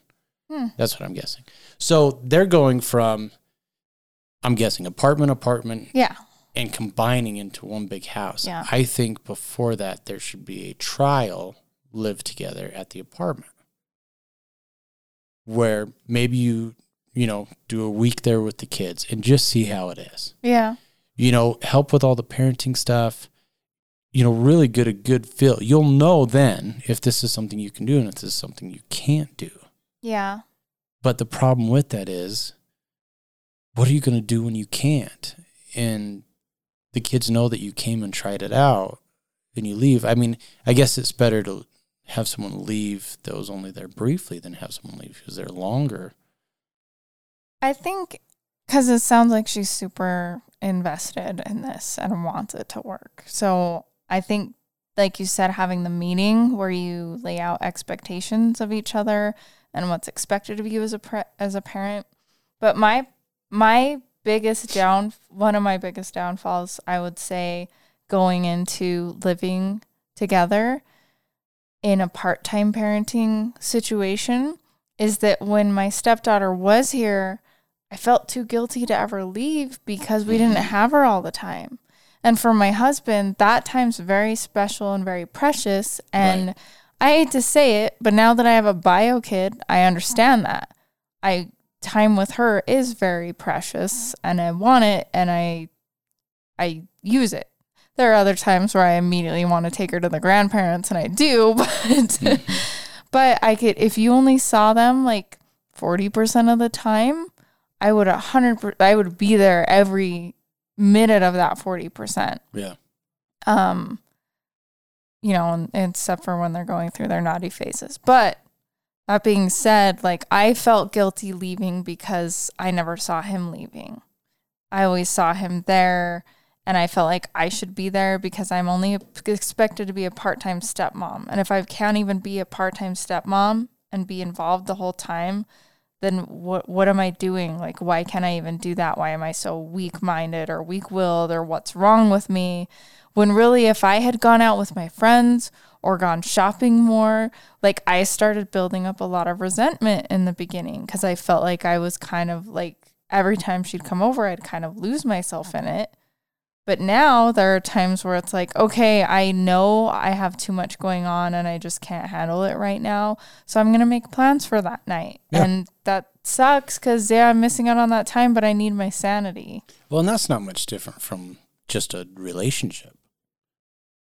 Hmm. That's what I'm guessing. So they're going from, I'm guessing, apartment, apartment, Yeah. and combining into one big house. Yeah. I think before that, there should be a trial live together at the apartment where maybe you you know, do a week there with the kids and just see how it is. Yeah. You know, help with all the parenting stuff. You know, really get a good feel. You'll know then if this is something you can do and if this is something you can't do. Yeah. But the problem with that is, what are you going to do when you can't? And the kids know that you came and tried it out and you leave. I mean, I guess it's better to have someone leave that was only there briefly than have someone leave who's there longer. I think because it sounds like she's super invested in this and wants it to work. So I think, like you said, having the meeting where you lay out expectations of each other and what's expected of you as a pre- as a parent. But my my biggest down one of my biggest downfalls, I would say, going into living together in a part-time parenting situation is that when my stepdaughter was here, I felt too guilty to ever leave because we didn't mm-hmm. have her all the time. And for my husband, that time's very special and very precious. And Right. I hate to say it, but now that I have a bio kid, I understand that. I time with her is very precious mm-hmm. and I want it and I I use it. There are other times where I immediately want to take her to the grandparents and I do, [laughs] but but I could if you only saw them like 40% of the time, I would a 100 I would be there every minute of that 40%. Yeah. Um you know, and, except for when they're going through their naughty phases. But that being said, like I felt guilty leaving because I never saw him leaving. I always saw him there and I felt like I should be there because I'm only expected to be a part-time stepmom. And if I can't even be a part-time stepmom and be involved the whole time, then what what am I doing? Like why can't I even do that? Why am I so weak-minded or weak-willed or what's wrong with me? When really if I had gone out with my friends or gone shopping more, like I started building up a lot of resentment in the beginning cuz I felt like I was kind of like every time she'd come over I'd kind of lose myself in it. But now there are times where it's like, okay, I know I have too much going on and I just can't handle it right now. So I'm going to make plans for that night. Yeah. And that sucks because, yeah, I'm missing out on that time, but I need my sanity. Well, and that's not much different from just a relationship.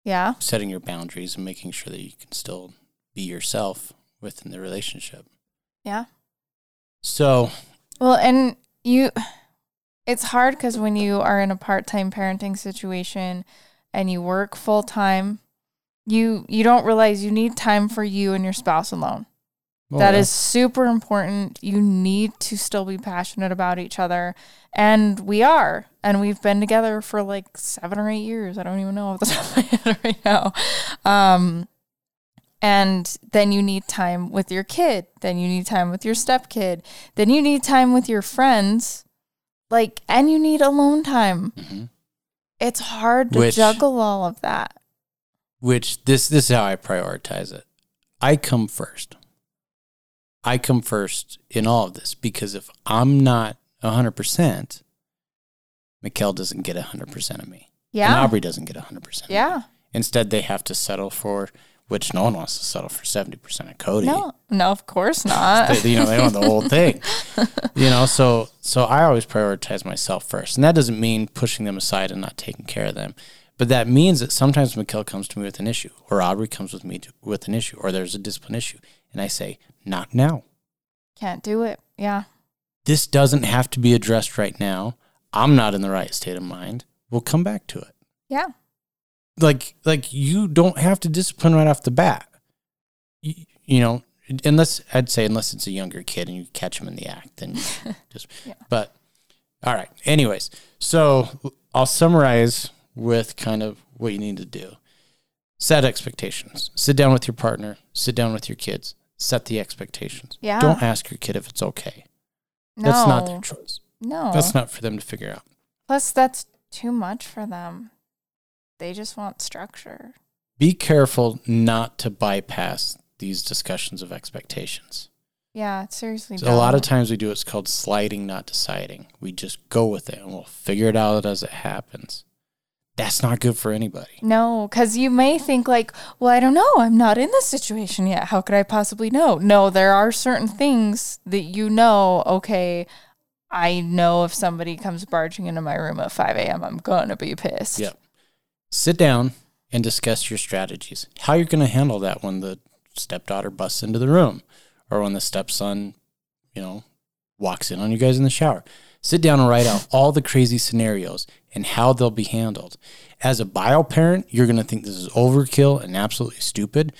Yeah. Setting your boundaries and making sure that you can still be yourself within the relationship. Yeah. So, Well, and you, it's hard because when you are in a part time parenting situation and you work full time, you you don't realize you need time for you and your spouse alone. well, That yeah. is super important. You need to still be passionate about each other. And we are. And we've been together for like seven or eight years. I don't even know off the [laughs] top of my head right now. Um, and then you need time with your kid. Then you need time with your stepkid. Then you need time with your friends. Like, and you need alone time. Mhm. It's hard to Which- juggle all of that. which this this is how I prioritize it. I come first. I come first in all of this because if I'm not 100%, Mikkel doesn't get 100% of me. Yeah. And. Aubrey doesn't get 100%. of me. Yeah. Instead, they have to settle for, which no one wants to settle for 70% of Cody. No, no, of course not. They, you know, they want the whole [laughs] thing. You know, so so I always prioritize myself first, and that doesn't mean pushing them aside and not taking care of them, but that means that sometimes Mikkel comes to me with an issue, or Aubrey comes with me to, with an issue, or there's a discipline issue, and I say, not now. Can't do it. Yeah. This doesn't have to be addressed right now. I'm not in the right state of mind. We'll come back to it. Yeah. Like like you don't have to discipline right off the bat. You, you know, unless I'd say unless it's a younger kid and you catch them in the act, then [laughs] just. Yeah. But all right. Anyways, so I'll summarize with kind of what you need to do. Set expectations. Sit down with your partner. Sit down with your kids. Set the expectations. Yeah. Don't ask your kid if it's okay. No. That's not their choice. No. That's not for them to figure out. Plus, that's too much for them. They just want structure. Be careful not to bypass these discussions of expectations. Yeah, seriously. So a lot of times we do what's called sliding, not deciding. We just go with it and we'll figure it out as it happens. That's not good for anybody. No, because you may think like, well, I don't know. I'm not in this situation yet. How could I possibly know? No, there are certain things that you know. Okay, I know if somebody comes barging into my room at 5 a.m., I'm gonna be pissed. Yep. Sit down and discuss your strategies. How you're going to handle that when the stepdaughter busts into the room or when the stepson, you know, walks in on you guys in the shower. Sit down and write out [laughs] all the crazy scenarios and how they'll be handled. As a bio parent, you're going to think this is overkill and absolutely stupid.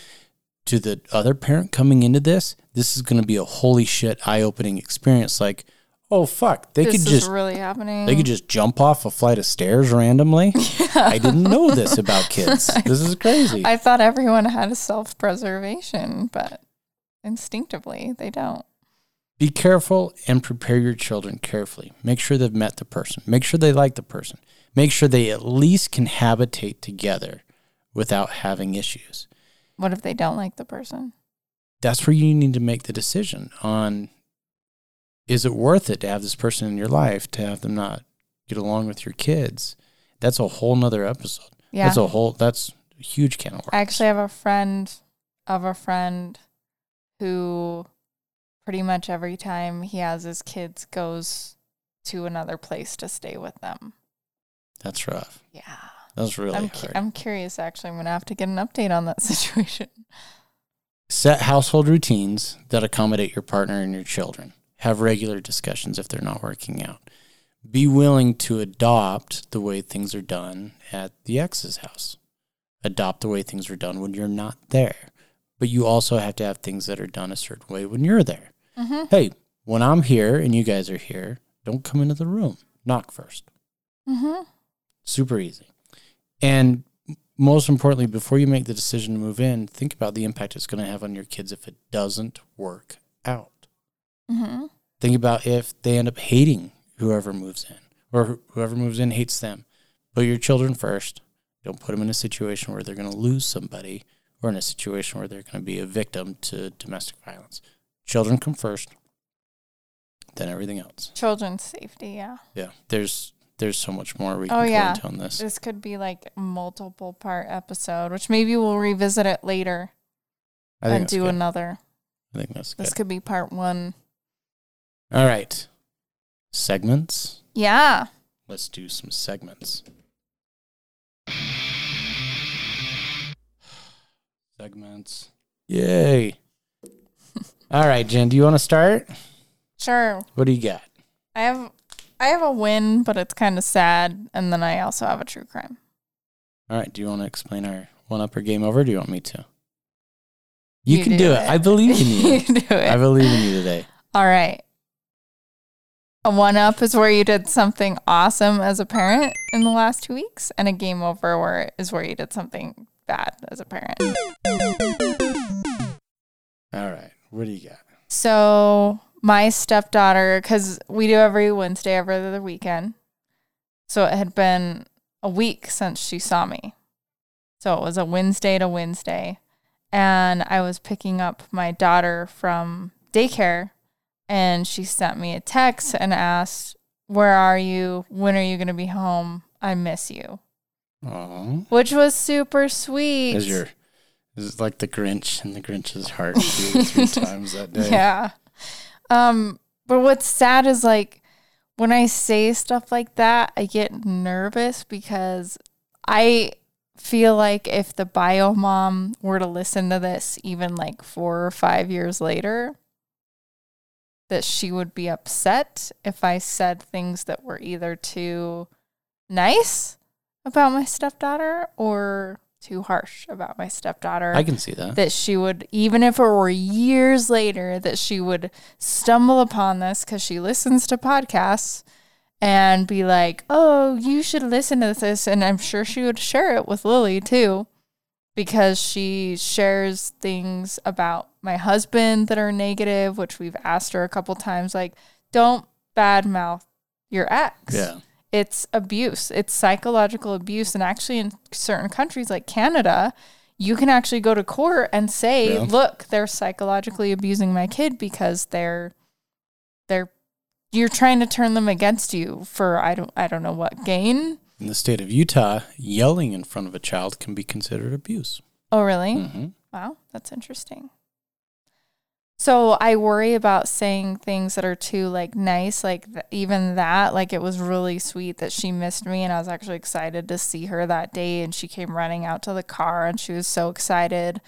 To the other parent coming into this, this is going to be a holy shit eye opening experience. Like, oh fuck, they this could is just really happening. they could just jump off a flight of stairs randomly. [laughs] I didn't know this about [laughs] kids. This is crazy. I thought everyone had a self preservation, but instinctively they don't. Be careful and prepare your children carefully. Make sure they've met the person. Make sure they like the person. Make sure they at least can habitate together without having issues. What if they don't like the person? That's where you need to make the decision on is it worth it to have this person in your life to have them not get along with your kids? That's a whole nother episode. Yeah. That's a whole that's a huge can of worms. I actually have a friend of a friend who pretty much every time he has his kids goes to another place to stay with them. That's rough. Yeah. That's really I'm, cu- hard. I'm curious actually. I'm going to have to get an update on that [laughs] situation. Set household routines that accommodate your partner and your children. Have regular discussions if they're not working out. Be willing to adopt the way things are done at the ex's house. Adopt the way things are done when you're not there. But you also have to have things that are done a certain way when you're there. Mm-hmm. Hey, when I'm here and you guys are here, don't come into the room. Knock first. Mm-hmm. Super easy. And most importantly, before you make the decision to move in, think about the impact it's going to have on your kids if it doesn't work out. Mm-hmm. Think about if they end up hating whoever moves in or whoever moves in hates them. Put your children first. Don't put them in a situation where they're going to lose somebody or in a situation where they're going to be a victim to domestic violence. Children come first, then everything else. Children's safety, yeah. Yeah. There's there's so much more we Oh, can yeah. on this. This could be like a multiple part episode, which maybe we'll revisit it later I think and do good. another. I think that's good. This could be part one. All right. Segments. Yeah. Let's do some segments. [sighs] Segments. Yay. [laughs] All right, Jen, do you want to start? Sure. What do you got? I have I have a win, but it's kind of sad, and then I also have a true crime. All right, do you want to explain our one up or game over? Or do you want me to? You, You can do do it. it. I believe in [laughs] you. you can do it. I believe in you today. [laughs] All right. A one up is where you did something awesome as a parent in the last two weeks, and a game over where is where you did something bad as a parent. All right. What do you got? So my stepdaughter, because we do every Wednesday every other weekend. So it had been a week since she saw me. So it was a Wednesday to Wednesday. And I was picking up my daughter from daycare and she sent me a text and asked, Where are you? When are you going to be home? I miss you. Oh, Which was super sweet. is your is like the Grinch and the Grinch's heart three [laughs] times that day? Yeah. Um, but what's sad is like when I say stuff like that, I get nervous because I feel like if the bio mom were to listen to this even like four or five years later, that she would be upset if I said things that were either too nice about my stepdaughter or too harsh about my stepdaughter I can see that. that she would even if it were years later that she would stumble upon this because she listens to podcasts and be like oh you should listen to this and i'm sure she would share it with lily too because she shares things about my husband that are negative which we've asked her a couple times like don't badmouth your ex Yeah. it's abuse. It's psychological abuse. And actually, in certain countries like Canada, you can actually go to court and say, Yeah. "Look, they're psychologically abusing my kid because they're they're you're trying to turn them against you for I don't I don't know what gain." In the state of Utah, yelling in front of a child can be considered abuse. Oh, really? hmm Wow, that's interesting. So I worry about saying things that are too like nice, like th- even that. Like it was really sweet that she missed me, and I was actually excited to see her that day. And she came running out to the car, and she was so excited.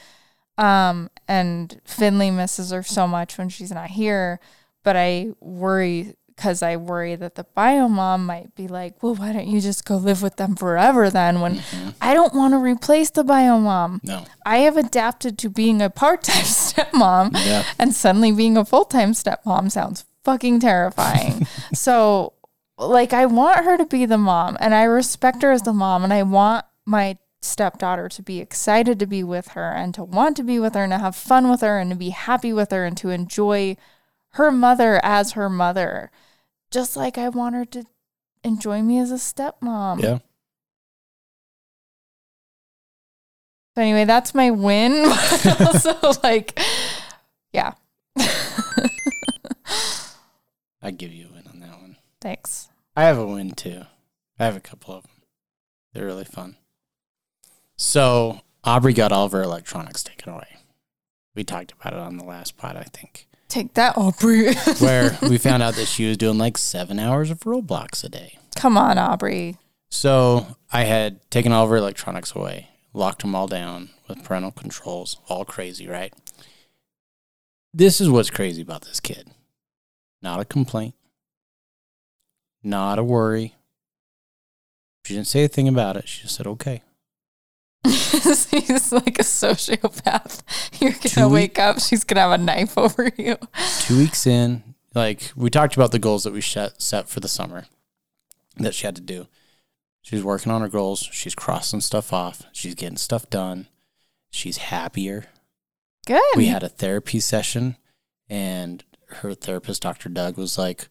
Um, and Finley misses her so much when she's not here, but I worry because I worry that the bio mom might be like, "Well, why don't you just go live with them forever then?" When mm-hmm. I don't want to replace the bio mom. No. I have adapted to being a part time [laughs] stepmom, Yeah. and suddenly being a full time stepmom sounds fucking terrifying. [laughs] so, like, I want her to be the mom, and I respect her as the mom, and I want my stepdaughter to be excited to be with her and to want to be with her and to have fun with her and to be happy with her and to enjoy her mother as her mother. Just like I want her to enjoy me as a stepmom. Yeah. So anyway, that's my win. [laughs] But also, like, yeah. [laughs] I give you a win on that one. Thanks. I have a win too. I have a couple of them. They're really fun. So Aubrey got all of her electronics taken away. We talked about it on the last pod, I think, Take that, Aubrey. [laughs] where we found out that she was doing like seven hours of Roblox a day. Come on, Aubrey. So I had taken all of her electronics away, locked them all down with parental controls, all crazy, right? This is what's crazy about this kid. Not a complaint, not a worry. She didn't say a thing about it. She just said, okay. [laughs] He's like a sociopath. You're gonna week- wake up. She's gonna have a knife over you. Two weeks in, like we talked about the goals that we set, set for the summer that she had to do. She's working on her goals. She's crossing stuff off. She's getting stuff done. She's happier. Good. we had a therapy session and her therapist dr doug was like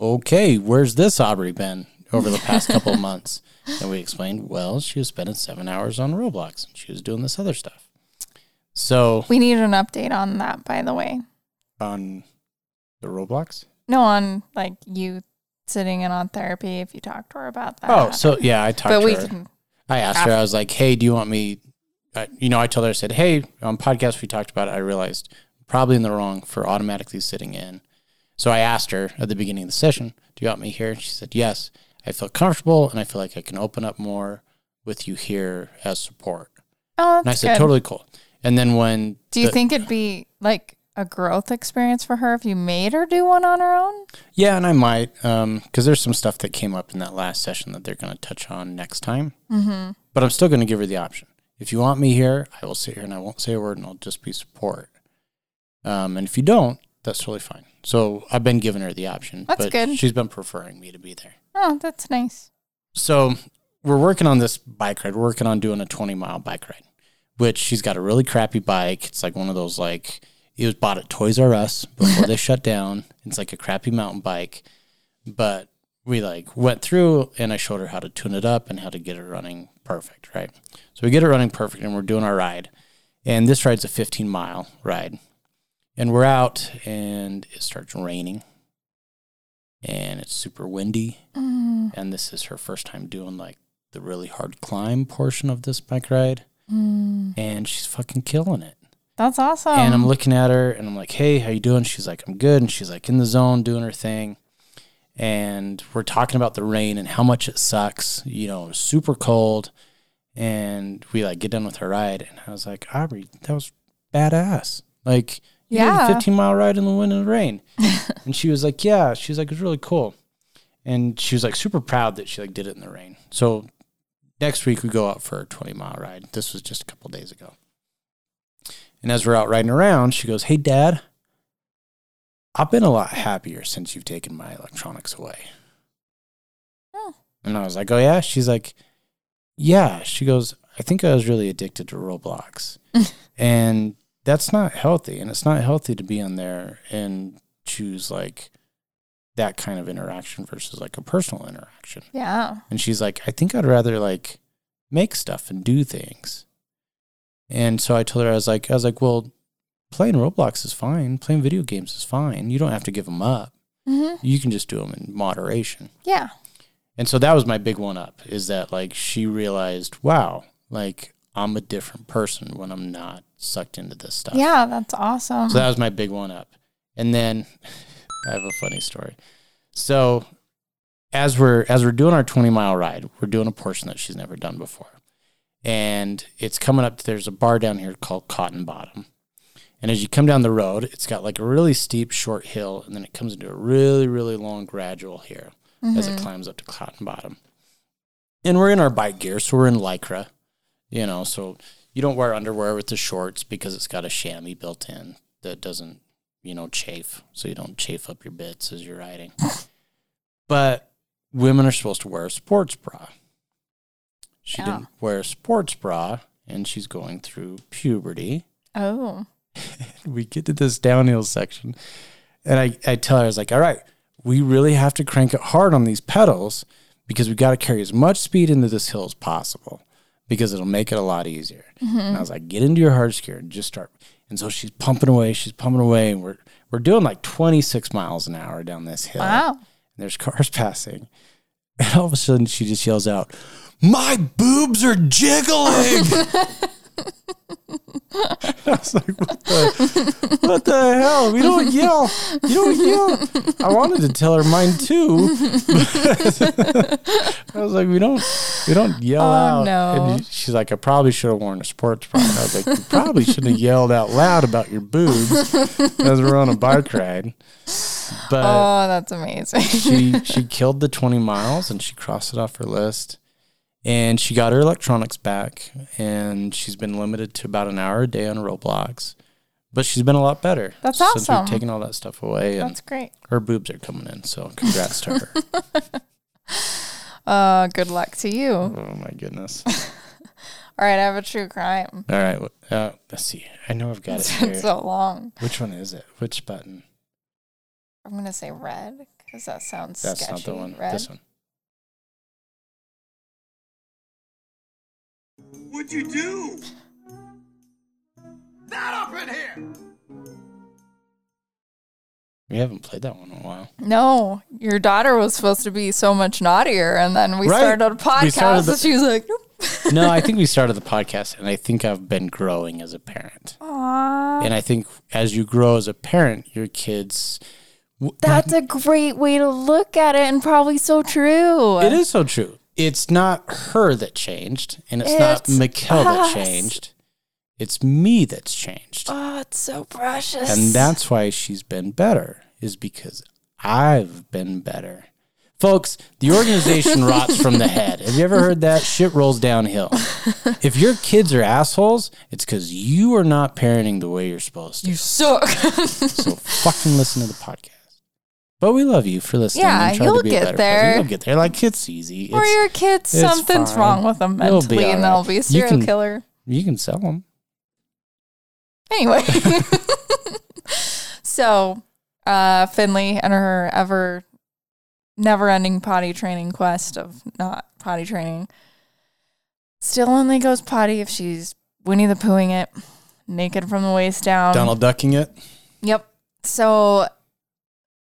okay where's this aubrey been over the past couple of [laughs] months and we explained well she was spending seven hours on roblox and she was doing this other stuff so we needed an update on that, by the way. on the roblox No, on like you sitting in on therapy. If you talked to her about that. oh so yeah i talked but to we can. i asked her i was like hey do you want me uh, you know i told her i said hey on podcast we talked about it i realized probably in the wrong for automatically sitting in So I asked her at the beginning of the session, Do you want me here? And she said, Yes. I feel comfortable and I feel like I can open up more with you here as support. Oh, And I said, good. Totally cool. And then when Do you the- think it'd be like a growth experience for her if you made her do one on her own? Yeah, and I might, because there's some stuff that came up in that last session that they're going to touch on next time. Mm-hmm. But I'm still going to give her the option. If you want me here, I will sit here and I won't say a word and I'll just be support. Um, and if you don't, that's totally fine. So I've been giving her the option. That's but good. She's been preferring me to be there. Oh, that's nice. So we're working on this bike ride. We're working on doing a 20 mile bike ride, which she's got a really crappy bike. It's like one of those like it was bought at Toys R Us before they [laughs] shut down. It's like a crappy mountain bike, but we like went through and I showed her how to tune it up and how to get it running perfect, right? So we get it running perfect and we're doing our ride. And this ride's a 15 mile ride. And we're out and it starts raining. And it's super windy. Mm, and this is her first time doing like the really hard climb portion of this bike ride. Mm. and she's fucking killing it. That's awesome. and i'm looking at her and i'm like hey how you doing? She's like i'm good. And she's like in the zone doing her thing. And we're talking about the rain and how much it sucks. You know it was super cold. And we like get done with her ride. And i was like aubrey that was badass. Like you Yeah. did a 15 mile ride in the wind and the rain. [laughs] And she was like yeah. She's like it's really cool. And she was like super proud that she like did it in the rain. So next week we go out for a 20 mile ride. This was just a couple days ago. And as we're out riding around she goes hey dad i've been a lot happier since you've taken my electronics away. Oh. and i was like oh yeah? She's like yeah. She goes i think i was really addicted to roblox. [laughs] And that's not healthy and it's not healthy to be in there and choose like that kind of interaction versus like a personal interaction. Yeah. and she's like i think i'd rather like make stuff and do things. And so i told her i was like i was like well playing roblox is fine. Playing video games is fine. You don't have to give them up. Hmm you can just do them in moderation. Yeah. And so that was my big one up is that like she realized, wow, like I'm a different person when I'm not sucked into this stuff. Yeah, that's awesome. So that was my big one up. And then [laughs] I have a funny story. So as we're as we're doing our 20 mile ride, we're doing a portion that she's never done before. And it's coming up there's a bar down here called Cotton Bottom. And as you come down the road, it's got like a really steep short hill and then it comes into a really really long gradual here as it mm-hmm. climbs up to Cotton Bottom. And we're in our bike gear, so we're in lycra, you know, so you don't wear underwear with the shorts because it's got a chamois built in that doesn't, you know, chafe, so you don't chafe up your bits as you're riding. [laughs] but women are supposed to wear a sports bra. She Yeah. didn't wear a sports bra, and she's going through puberty oh. [laughs] we get to this downhill section and I, I tell her, I was like, all right, we really have to crank it hard on these pedals because we got to carry as much speed into this hill as possible because it'll make it a lot easier. And I mm-hmm. was like, get into your hard gear and just start. And so she's pumping away, she's pumping away, and we're we're doing like 26 miles an hour down this hill. Wow. And there's [laughs] cars passing. And all of a sudden she just yells out, My boobs are jiggling. [laughs] [laughs] I was like, what the, what the hell? We don't yell. You don't yell. I wanted to tell her mine too. [laughs] I was like, we don't, we don't yell Oh, out. no. And she's like, I probably should have worn a sports bra. And I was like, you probably shouldn't have yelled out loud about your boobs as we're on a bike ride. But oh, that's amazing. she she killed the 20 miles and she crossed it off her list and she got her electronics back and she's been limited to about an hour a day on roblox but she's been a lot better That's since awesome. we've taken all that stuff away and that's great. her boobs are coming in so congrats to her [laughs] Uh, good luck to you. Oh my goodness [laughs] All right, I have a true crime. all right uh, let's see i know i've got it It's here been so long. which one is it which button I'm gonna say red because that sounds that's sketchy. not the one Red. this one What'd you do? Not up in here! we haven't played that one in a while No, your daughter was supposed to be so much naughtier, and then we Right. started a podcast, We started the- and she was like, nope. [laughs] no i think we started the podcast and i think i've been growing as a parent Aw, And I think as you grow as a parent, your kids. w- that's a great way to look at it, and probably so true. It is so true. It's not her that changed, and it's, not It's Mikkel that changed. It's me that's changed. Oh, it's so precious. And that's why she's been better, is because I've been better. Folks, the organization [laughs] rots from the head. Have you ever heard that? Shit rolls downhill. If your kids are assholes, it's because you are not parenting the way you're supposed to. you suck. So fucking listen to the podcast. But we love you for listening. Yeah, and trying you'll to be get a better there. Person. You'll get there. Like it's easy. or It's- your kids, something's fine. wrong with them It'll be mentally, and all they'll be a serial You can- killer. you can sell them. Anyway, [laughs] [laughs] so uh, Finley and her ever never ending potty training quest of not potty training still only goes potty if she's Winnie the Poohing it, naked from the waist down. Donald ducking it. Yep. So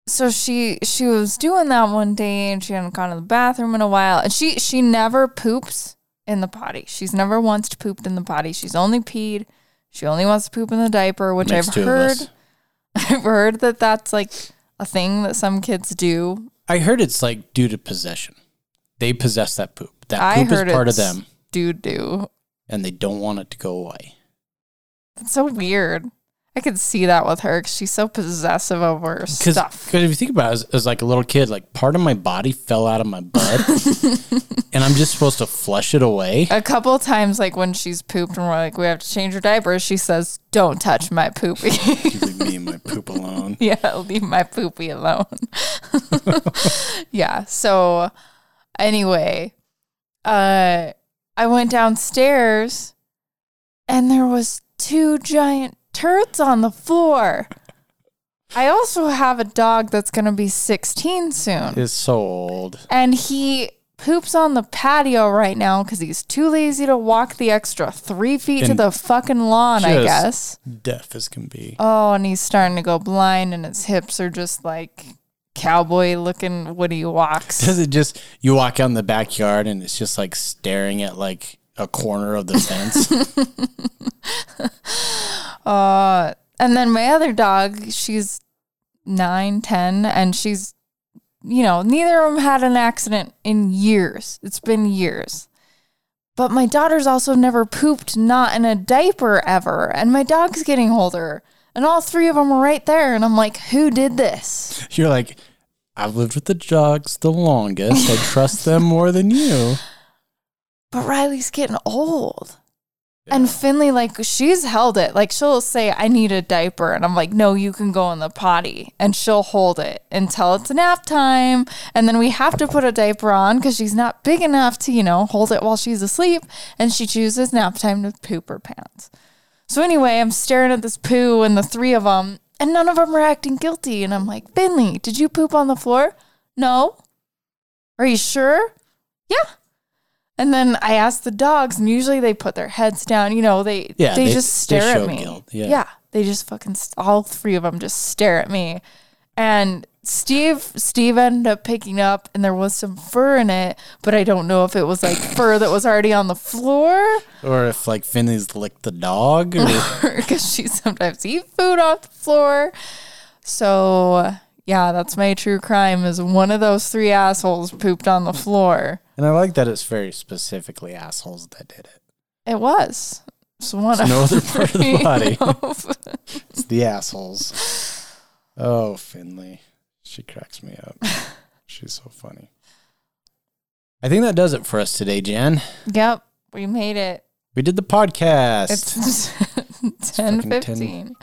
so she she was doing that one day and she hadn't gone to the bathroom in a while and she she never poops in the potty. She's never once pooped in the potty. She's only peed. She only wants to poop in the diaper, which Makes I've heard. [laughs] I've heard that that's like a thing that some kids do. I heard it's like due to possession. They possess that poop. That I poop is part of them, Do do. and they don't want it to go away. That's so weird. I could see that with her because she's so possessive over her Because stuff. if you think about it, as, as like a little kid, like part of my body fell out of my butt, [laughs] and I'm just supposed to flush it away. A couple times, like when she's pooped and we're like, we have to change her diapers, she says, Don't touch my poopy. [laughs] Leave me and my poop alone. [laughs] yeah, leave my poopy alone. yeah. So anyway, uh I went downstairs and there was two giant turds on the floor. I also have a dog that's gonna be 16 soon. It's so old. And he poops on the patio right now because he's too lazy to walk the extra three feet to And the fucking lawn, I just- guess. Deaf as can be. Oh, and he's starting to go blind, and his hips are just like cowboy looking Woody walks. Does it just you walk out in the backyard and it's just like staring at like a corner of the fence? [laughs] Uh, and then my other dog, she's nine, ten, and she's, you know, neither of them had an accident in years. It's been years. But my daughter's also never pooped not in a diaper ever. And my dog's getting older. And all three of them are right there. And I'm like, who did this? You're like, I've lived with the dogs the longest. I trust them more than you. But Riley's getting old. And Finley, like, she's held it. Like, she'll say, I need a diaper. And I'm like, no, you can go in the potty. And she'll hold it until it's nap time. And then we have to put a diaper on because she's not big enough to, you know, hold it while she's asleep. And she chooses nap time to poop her pants. So, anyway, I'm staring at this poo and the three of them, and none of them are acting guilty. And I'm like, Finley, did you poop on the floor? No. Are you sure? Yeah. And then I asked the dogs, and usually they put their heads down. You know, they Yeah, they, they- just they stare show at me. guilt, yeah. they just fucking all three of them just stare at me. And Steve Steve ended up picking up, and there was some fur in it, but I don't know if it was like fur that was already on the floor, Or if like Finley's licked the dog or [laughs] because she sometimes eat food off the floor. So yeah, that's my true crime. Is one of those three assholes pooped on the floor. And I like that it's very specifically assholes that did it. It was. It's one It's of no other part of the body. [laughs] It's the assholes. Oh, Finley. She cracks me up. [laughs] She's so funny. I think that does it for us today, Jen. yep, we made it. We did the podcast. It's [laughs] 10 fucking 10.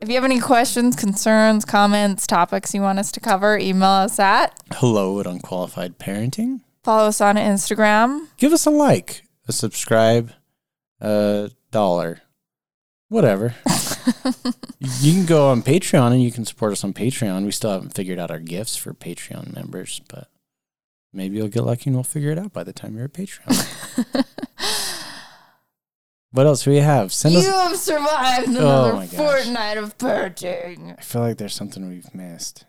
If you have any questions, concerns, comments, topics you want us to cover, email us at. Hello at Unqualified Parenting. Follow us on Instagram. Give us a like, a subscribe, a dollar, whatever. [laughs] you can go on Patreon and you can support us on Patreon. We still haven't figured out our gifts for Patreon members, but maybe you'll get lucky and we'll figure it out by the time you're a Patreon. [laughs] what else do we have? Send you us. have survived Oh another gosh. fortnight of purging. I feel like there's something we've missed.